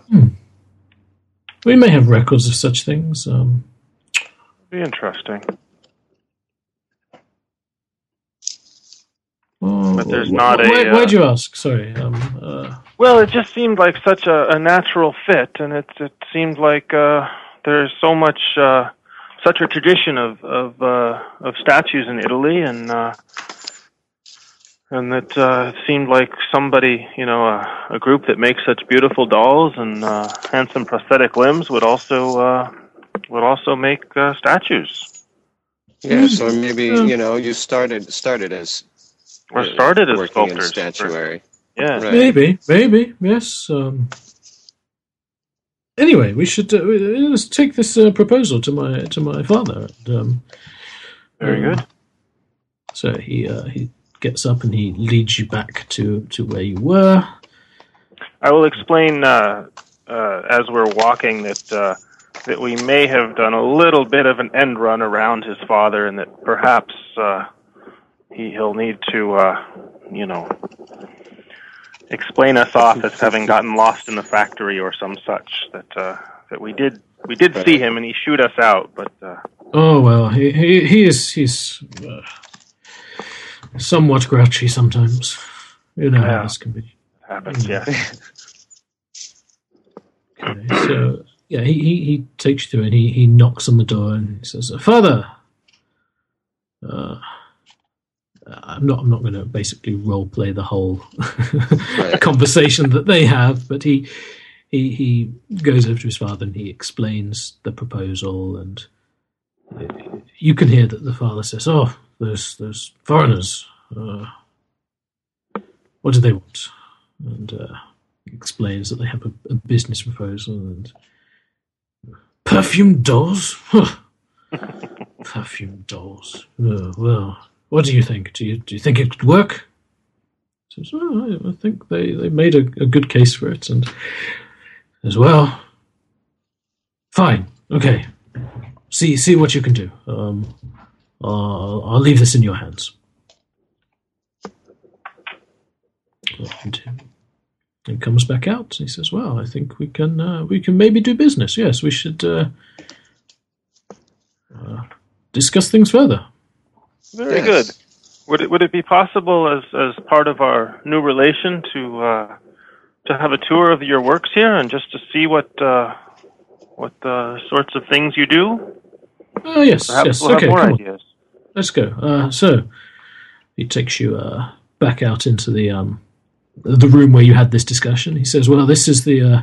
we may have records of such things. Um, Be interesting. But there's not a, Why, uh, why'd you ask? Sorry. Um, uh, Well, it just seemed like such a, a natural fit, and it it seemed like uh, there's so much uh, such a tradition of of uh, of statues in Italy, and uh, and that uh, it seemed like somebody, you know, a, a group that makes such beautiful dolls and uh, handsome prosthetic limbs would also uh, would also make uh, statues, yes, or maybe Um, you know you started started as or uh, started as working in sculptors. statuary. Yeah. Right. maybe, maybe, yes. Um, anyway, we should uh, we- let's take this uh, proposal to my to my father. And, um, Very um, good. So he uh, he gets up and he leads you back to, to where you were. I will explain uh, uh, as we're walking that uh, that we may have done a little bit of an end run around his father, and that perhaps uh, he he'll need to, uh, you know, explain us off as having gotten lost in the factory or some such. That uh, that we did we did see him and he shoot us out, but uh, Oh well, he he, he is he's uh, somewhat grouchy sometimes. You know Yeah. how this can be. happens. Yeah. Okay, so yeah, he, he, he takes you through and he, he knocks on the door and he says, "Father, uh, I'm not I'm not going to basically role play the whole conversation that they have, but he he he goes over to his father and he explains the proposal and you can hear that the father says, "Oh, those those foreigners, uh, what do they want?" And uh, explains that they have a, a business proposal and perfume dolls. Huh. perfume dolls. Oh, well, what do you think? Do you do you think it could work? I think they, they made a, a good case for it, and as well. Fine, okay. see see what you can do. Um, I'll, I'll leave this in your hands. And he comes back out. He says, "Well, I think we can uh, we can maybe do business. Yes, we should uh, uh, discuss things further." Very Yes. good. Would it would it be possible as as part of our new relation to uh, to have a tour of your works here and just to see what uh, what uh, sorts of things you do? Oh yes, Perhaps yes. we'll okay, have more come ideas. Let's go. Uh, so he takes you uh, back out into the um, the room where you had this discussion. He says, "Well, this is the uh,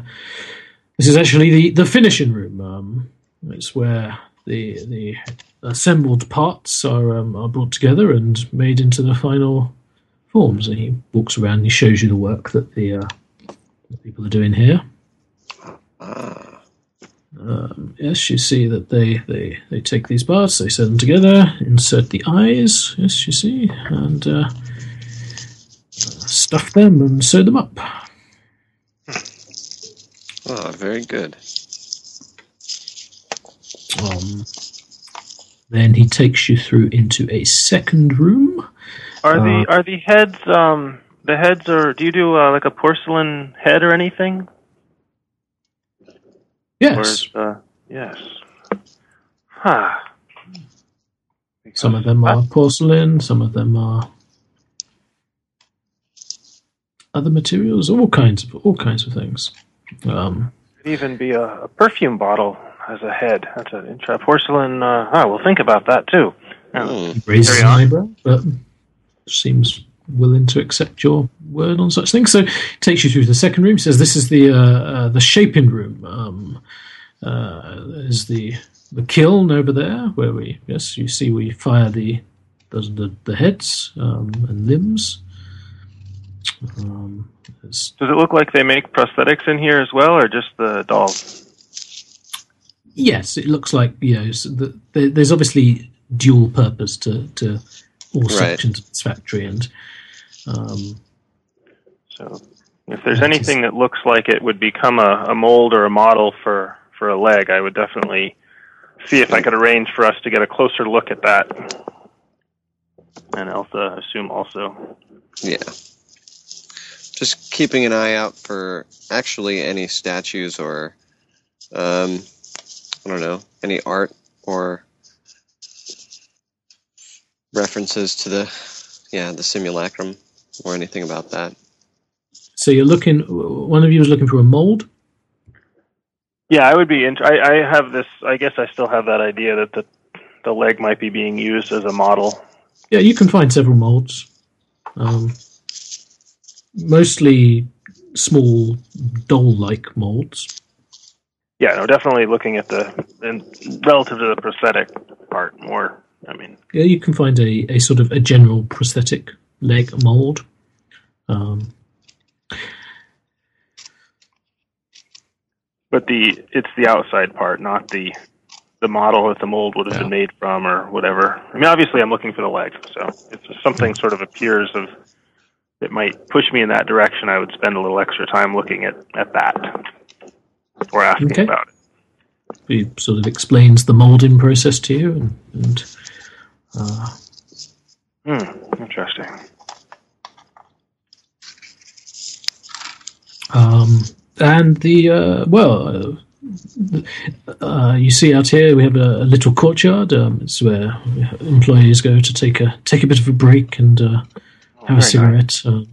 this is actually the, the finishing room. Um, it's where the the assembled parts are um, are brought together and made into the final forms." And he walks around. and He shows you the work that the, uh, the people are doing here. Ah, Um, yes, you see that they, they, they take these parts, they set them together, insert the eyes, yes, you see, and uh, stuff them and sew them up. oh, very good. Um, then he takes you through into a second room. Are the Uh, are the heads um the heads are do you do uh, like a porcelain head or anything? Yes, is, uh, yes. Huh. some of them are porcelain, some of them are other materials, all kinds of all kinds of things. Um, Could even be a, a perfume bottle as a head. That's an intra porcelain. Uh, ah, we'll think about that too. Yeah. Hmm. raises an eyebrow, but seems willing to accept your word on such things. So takes you through the second room. Says this is the uh, uh, the shaping room. Um, uh, there's the the kiln over there where we yes you see we fire the those the, the heads um, and limbs. Um, Does it look like they make prosthetics in here as well, or just the dolls? Yes, it looks like you know s- the, there- there's obviously dual purpose to to all Right. sections of this factory and. Um, So, if there's That anything that looks like it would become a, a mold or a model for for a leg, I would definitely see if I could arrange for us to get a closer look at that. And Elsa, assume also. Yeah. Just keeping an eye out for actually any statues or, um, I don't know, any art or references to the, yeah, the simulacrum or anything about that. So you're looking. One of you is looking for a mold. Yeah, I would be. Int- I, I have this. I guess I still have that idea that the the leg might be being used as a model. Yeah, you can find several molds. Um, mostly small doll-like molds. Yeah, no, definitely looking at the and relative to the prosthetic part more. I mean, Yeah, you can find a, a sort of a general prosthetic leg mold. Um, but the it's the outside part, not the the model that the mold would have Yeah. been made from or whatever. I mean, obviously, I'm looking for the leg, so if something sort of appears of that might push me in that direction, I would spend a little extra time looking at at that or asking Okay. about it. he sort of explains the molding process to you, and, and uh, Hmm, interesting. Um, and the uh, well, uh, uh, you see out here we have a, a little courtyard. Um, it's where employees go to take a take a bit of a break and uh, have a cigarette. Um,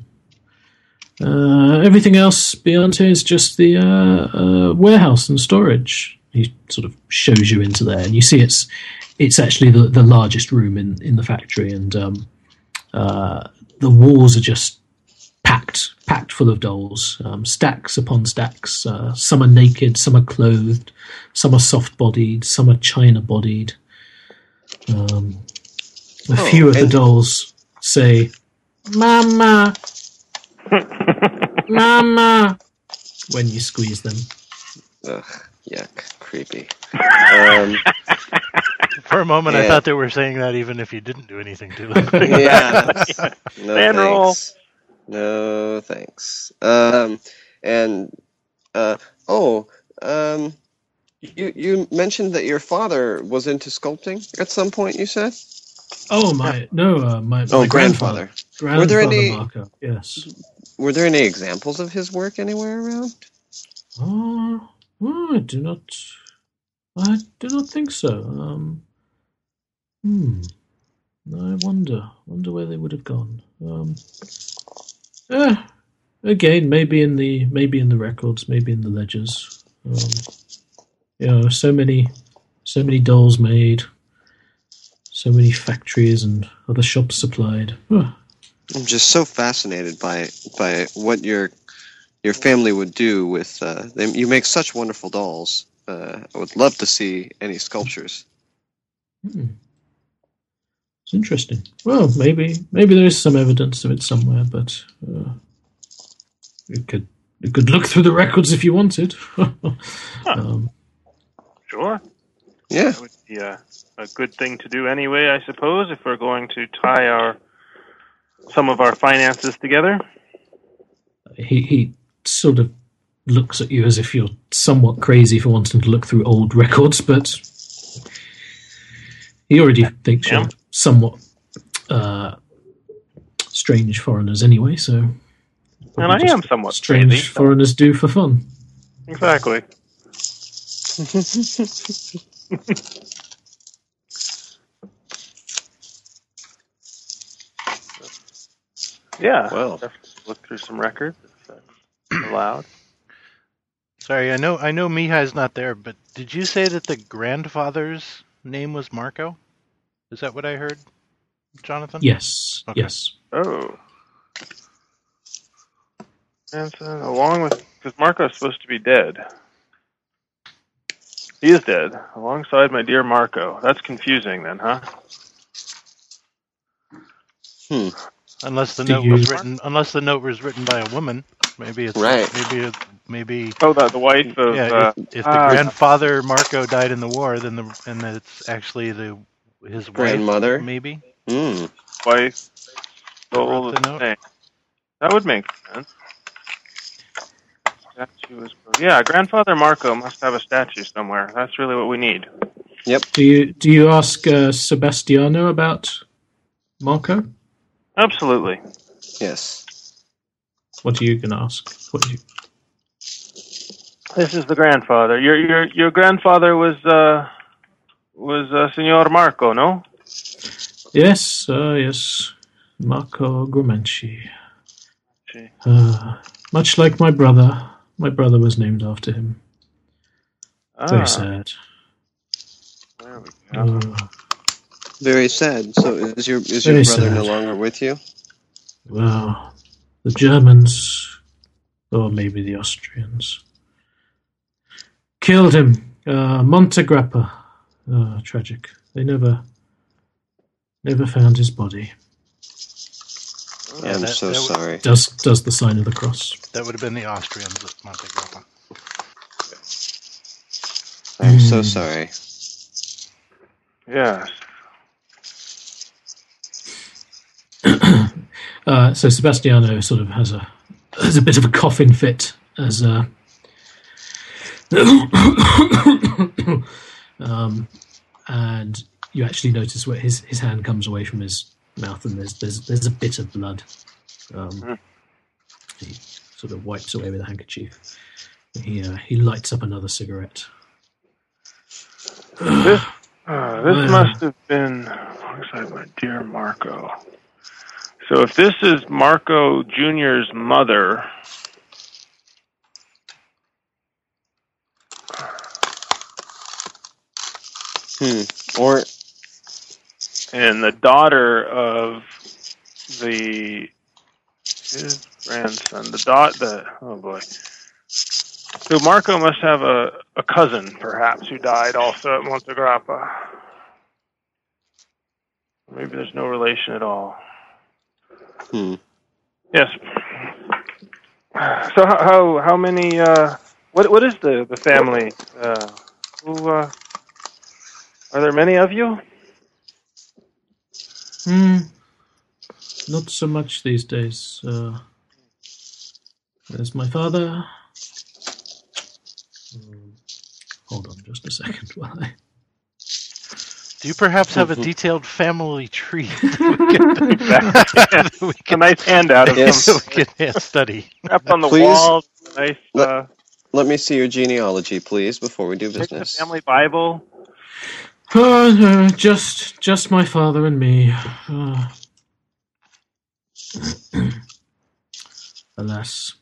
uh, everything else beyond here is just the uh, uh, warehouse and storage. He sort of shows you into there, and you see it's it's actually the, the largest room in, in the factory, and um, uh, the walls are just packed, packed full of dolls, um, stacks upon stacks. Uh, some are naked, some are clothed, some are soft-bodied, some are china-bodied. Um, a Oh, few of the dolls say, "Mama, Mama," when you squeeze them. Ugh, yuck, creepy. Um, For a moment, I Yeah. thought they were saying that even if you didn't do anything to them. yeah, that's- no Fan roll. thanks. No thanks. Um, and uh, oh, um, You you mentioned that your father was into sculpting at some point. You said. Oh my no, uh, my, Oh, my grandfather. grandfather, Were there any- Marco. Yes. Were there any examples of his work anywhere around? Oh, oh, I do not. I do not think so. Um, hmm. I wonder. Wonder where they would have gone. Um. Eh, again, maybe in the maybe in the records, maybe in the ledgers. Um, you know, so many, so many dolls made, so many factories and other shops supplied. Huh. I'm just so fascinated by by what your your family would do with. Uh, them. You make such wonderful dolls. Uh, I would love to see any sculptures. Hmm. It's interesting. Well, maybe maybe there is some evidence of it somewhere, but uh, you could you could look through the records if you wanted. um, Sure. Yeah. That would be a, a good thing to do anyway, I suppose, if we're going to tie our some of our finances together. he he sort of looks at you as if you're somewhat crazy for wanting to look through old records, but he already thinks Yeah. you're somewhat uh, strange foreigners anyway. So, And I am somewhat strange crazy. foreigners do for fun. Exactly. Yeah. Well. definitely Look through some records if allowed. Sorry, I know I know Mihai's not there, but did you say that the grandfather's name was Marco? Is that what I heard, Jonathan? Yes, Okay. yes. Oh. And so, along with, because Marco's supposed to be dead. He is dead, alongside my dear Marco. That's confusing then, huh? Hmm. Unless the Do note you- was written, unless the note was written by a woman, maybe it's Right. Maybe it, maybe Oh, the, the wife of. yeah. uh, if, if the ah, grandfather Marco died in the war, then the and it's actually the his wife, Grandmother. maybe. Hmm. wife stole Wrote the the note? thing. That would make sense. Statue is, yeah, grandfather Marco must have a statue somewhere. That's really what we need. Yep. Do you do you ask uh, Sebastiano about Marco? Absolutely. Yes. What are you going to ask? What do you? This is the grandfather. Your your your grandfather was uh was uh, Signor Marco, no? Yes, uh, yes, Marco Grumanci. Gee. Uh, much like my brother, my brother was named after him. Very Ah, sad. there we go. Uh, Very sad. So is your is your brother sad. no longer with you? well, the Germans, or maybe the Austrians, killed him. Uh, Monte Grappa. Uh, tragic. They never, never found his body. Yeah, I'm that- so that sorry. Does does the sign of the cross? That would have been the Austrians at Monte Grappa. I'm so Hmm. sorry. Yes. Uh, so Sebastiano sort of has a has a bit of a coughing fit as uh, um, and you actually notice where his, his hand comes away from his mouth and there's there's there's a bit of blood. Um, he sort of wipes away with a handkerchief. He uh, he lights up another cigarette. This uh, this must have been alongside my dear Marco. So if this is Marco Jr.'s mother, Hmm. Or and the daughter of the his grandson, the dot the oh boy. So Marco must have a, a cousin, perhaps, who died also at Monte Grappa. Maybe there's no relation at all. Hmm. Yes. So how how, how many? Uh, what what is the the family? Uh, who uh, are there many of you? Hmm. Not so much these days. Uh, there's my father. Um, hold on just a second while I. Do you perhaps have a detailed family tree that we A can, nice handout of Yes. some we can study? up on the Please. wall. Nice. Let- Uh, Let me see your genealogy, please, before we do take the business. family Bible. Uh, uh, just, just my father and me. Uh, alas.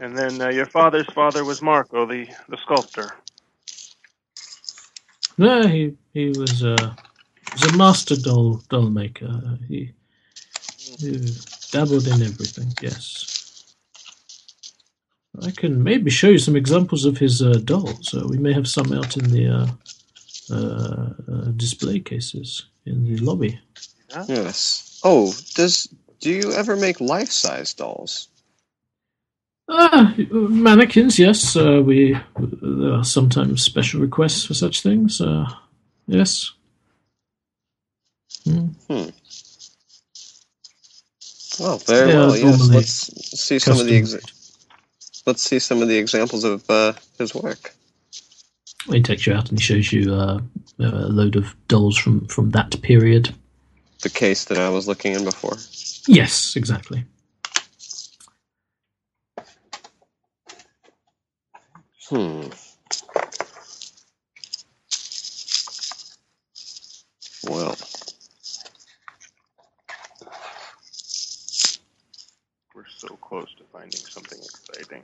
And then uh, your father's father was Marco, the, the sculptor. No, he he was uh, he was a master doll doll maker. He, he dabbled in everything. Yes, I can maybe show you some examples of his uh, dolls. Uh, we may have some out in the uh, uh, uh, display cases in the lobby. Yes. Oh, does do you ever make life-size dolls? Ah, mannequins. Yes, uh, we there are sometimes special requests for such things. Uh, yes. Hmm. Oh, very Yeah, well. Yes. Let's see some of the exa- let's see some of the examples of uh, his work. He takes you out and he shows you uh, a load of dolls from, from that period. The case that I was looking in before. Yes, exactly. Hmm. Well, We're so close to finding something exciting.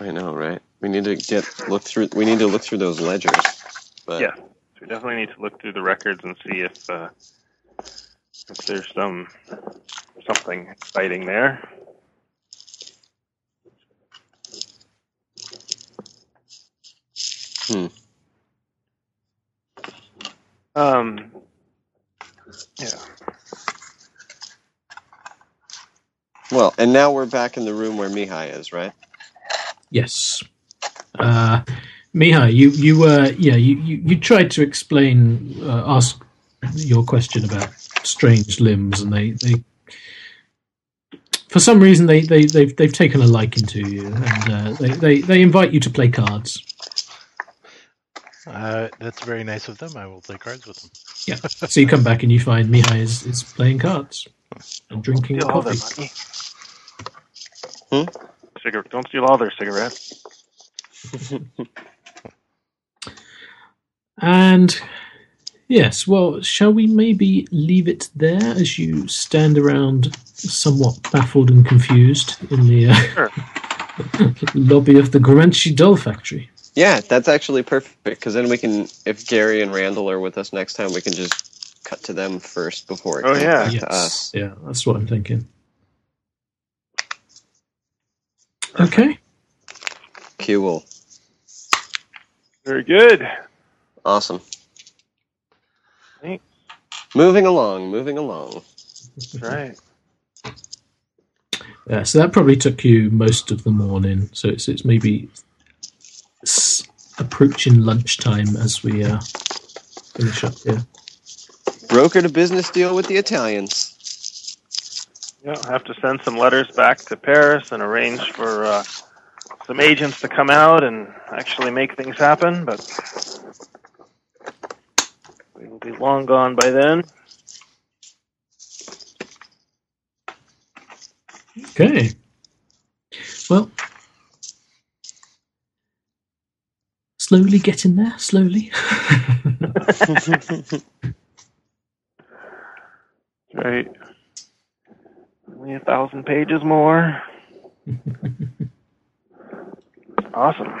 I know, right? We need to get look through. We need to look through those ledgers. But Yeah. So we definitely need to look through the records and see if uh, if there's some something exciting there. Hmm. Um. Yeah. Well, and now we're back in the room where Mihai is, right? Yes. Uh, Mihai, you you uh, yeah you, you, you tried to explain uh, ask your question about strange limbs, and they, they for some reason they, they they've they've taken a liking to you, and uh, they, they they invite you to play cards. Uh, that's very nice of them. I will play cards with them. Yeah. So you come back and you find Mihai is, is playing cards and drinking Steal all their coffee. money. Hmm? Cigarette. Don't steal all their cigarettes. And yes, well, shall we maybe leave it there as you stand around somewhat baffled and confused in the uh, Sure. lobby of the Gramanchi Doll Factory? Yeah, that's actually perfect because then we can, if Gary and Randall are with us next time, we can just cut to them first before it Oh, comes yeah. back yes. to us. Yeah, that's what I'm thinking. Okay. Cool. Very good. Awesome. Thanks. Moving along, moving along. That's right. Yeah, so that probably took you most of the morning. So it's it's maybe s- approaching lunchtime as we uh, finish up here. Brokered a business deal with the Italians. Yeah, I'll have to send some letters back to Paris and arrange for uh, some agents to come out and actually make things happen, but we will be long gone by then. Okay. Well, slowly getting there, slowly. Right. Only a thousand pages more. awesome.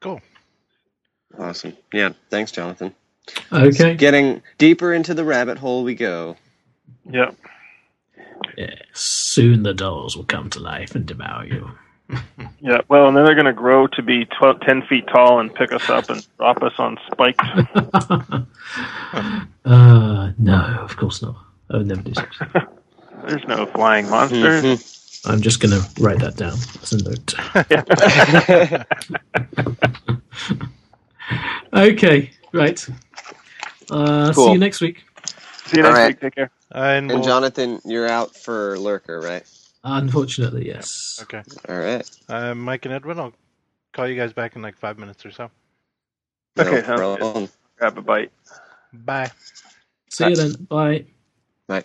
Cool. Awesome. Yeah, thanks, Jonathan. okay. Getting deeper into the rabbit hole we go. Yep. Yes, soon the dolls will come to life and devour you. Yeah. Well, and then they're going to grow to be 12, 10 feet tall and pick us up and drop us on spikes. uh, no, of course not. I would never do such. There's no flying monsters. Mhm. I'm just going to write that down as a note. okay, right. Uh, See you next week. See you All next right. week. Take care. And, and we'll- Jonathan, you're out for Lurker, right? Unfortunately, yes. okay. All right. Uh, Mike and Edwin, I'll call you guys back in like five minutes or so. Okay, No sounds good. problem. Grab a bite. Bye. See you then. Bye. Bye.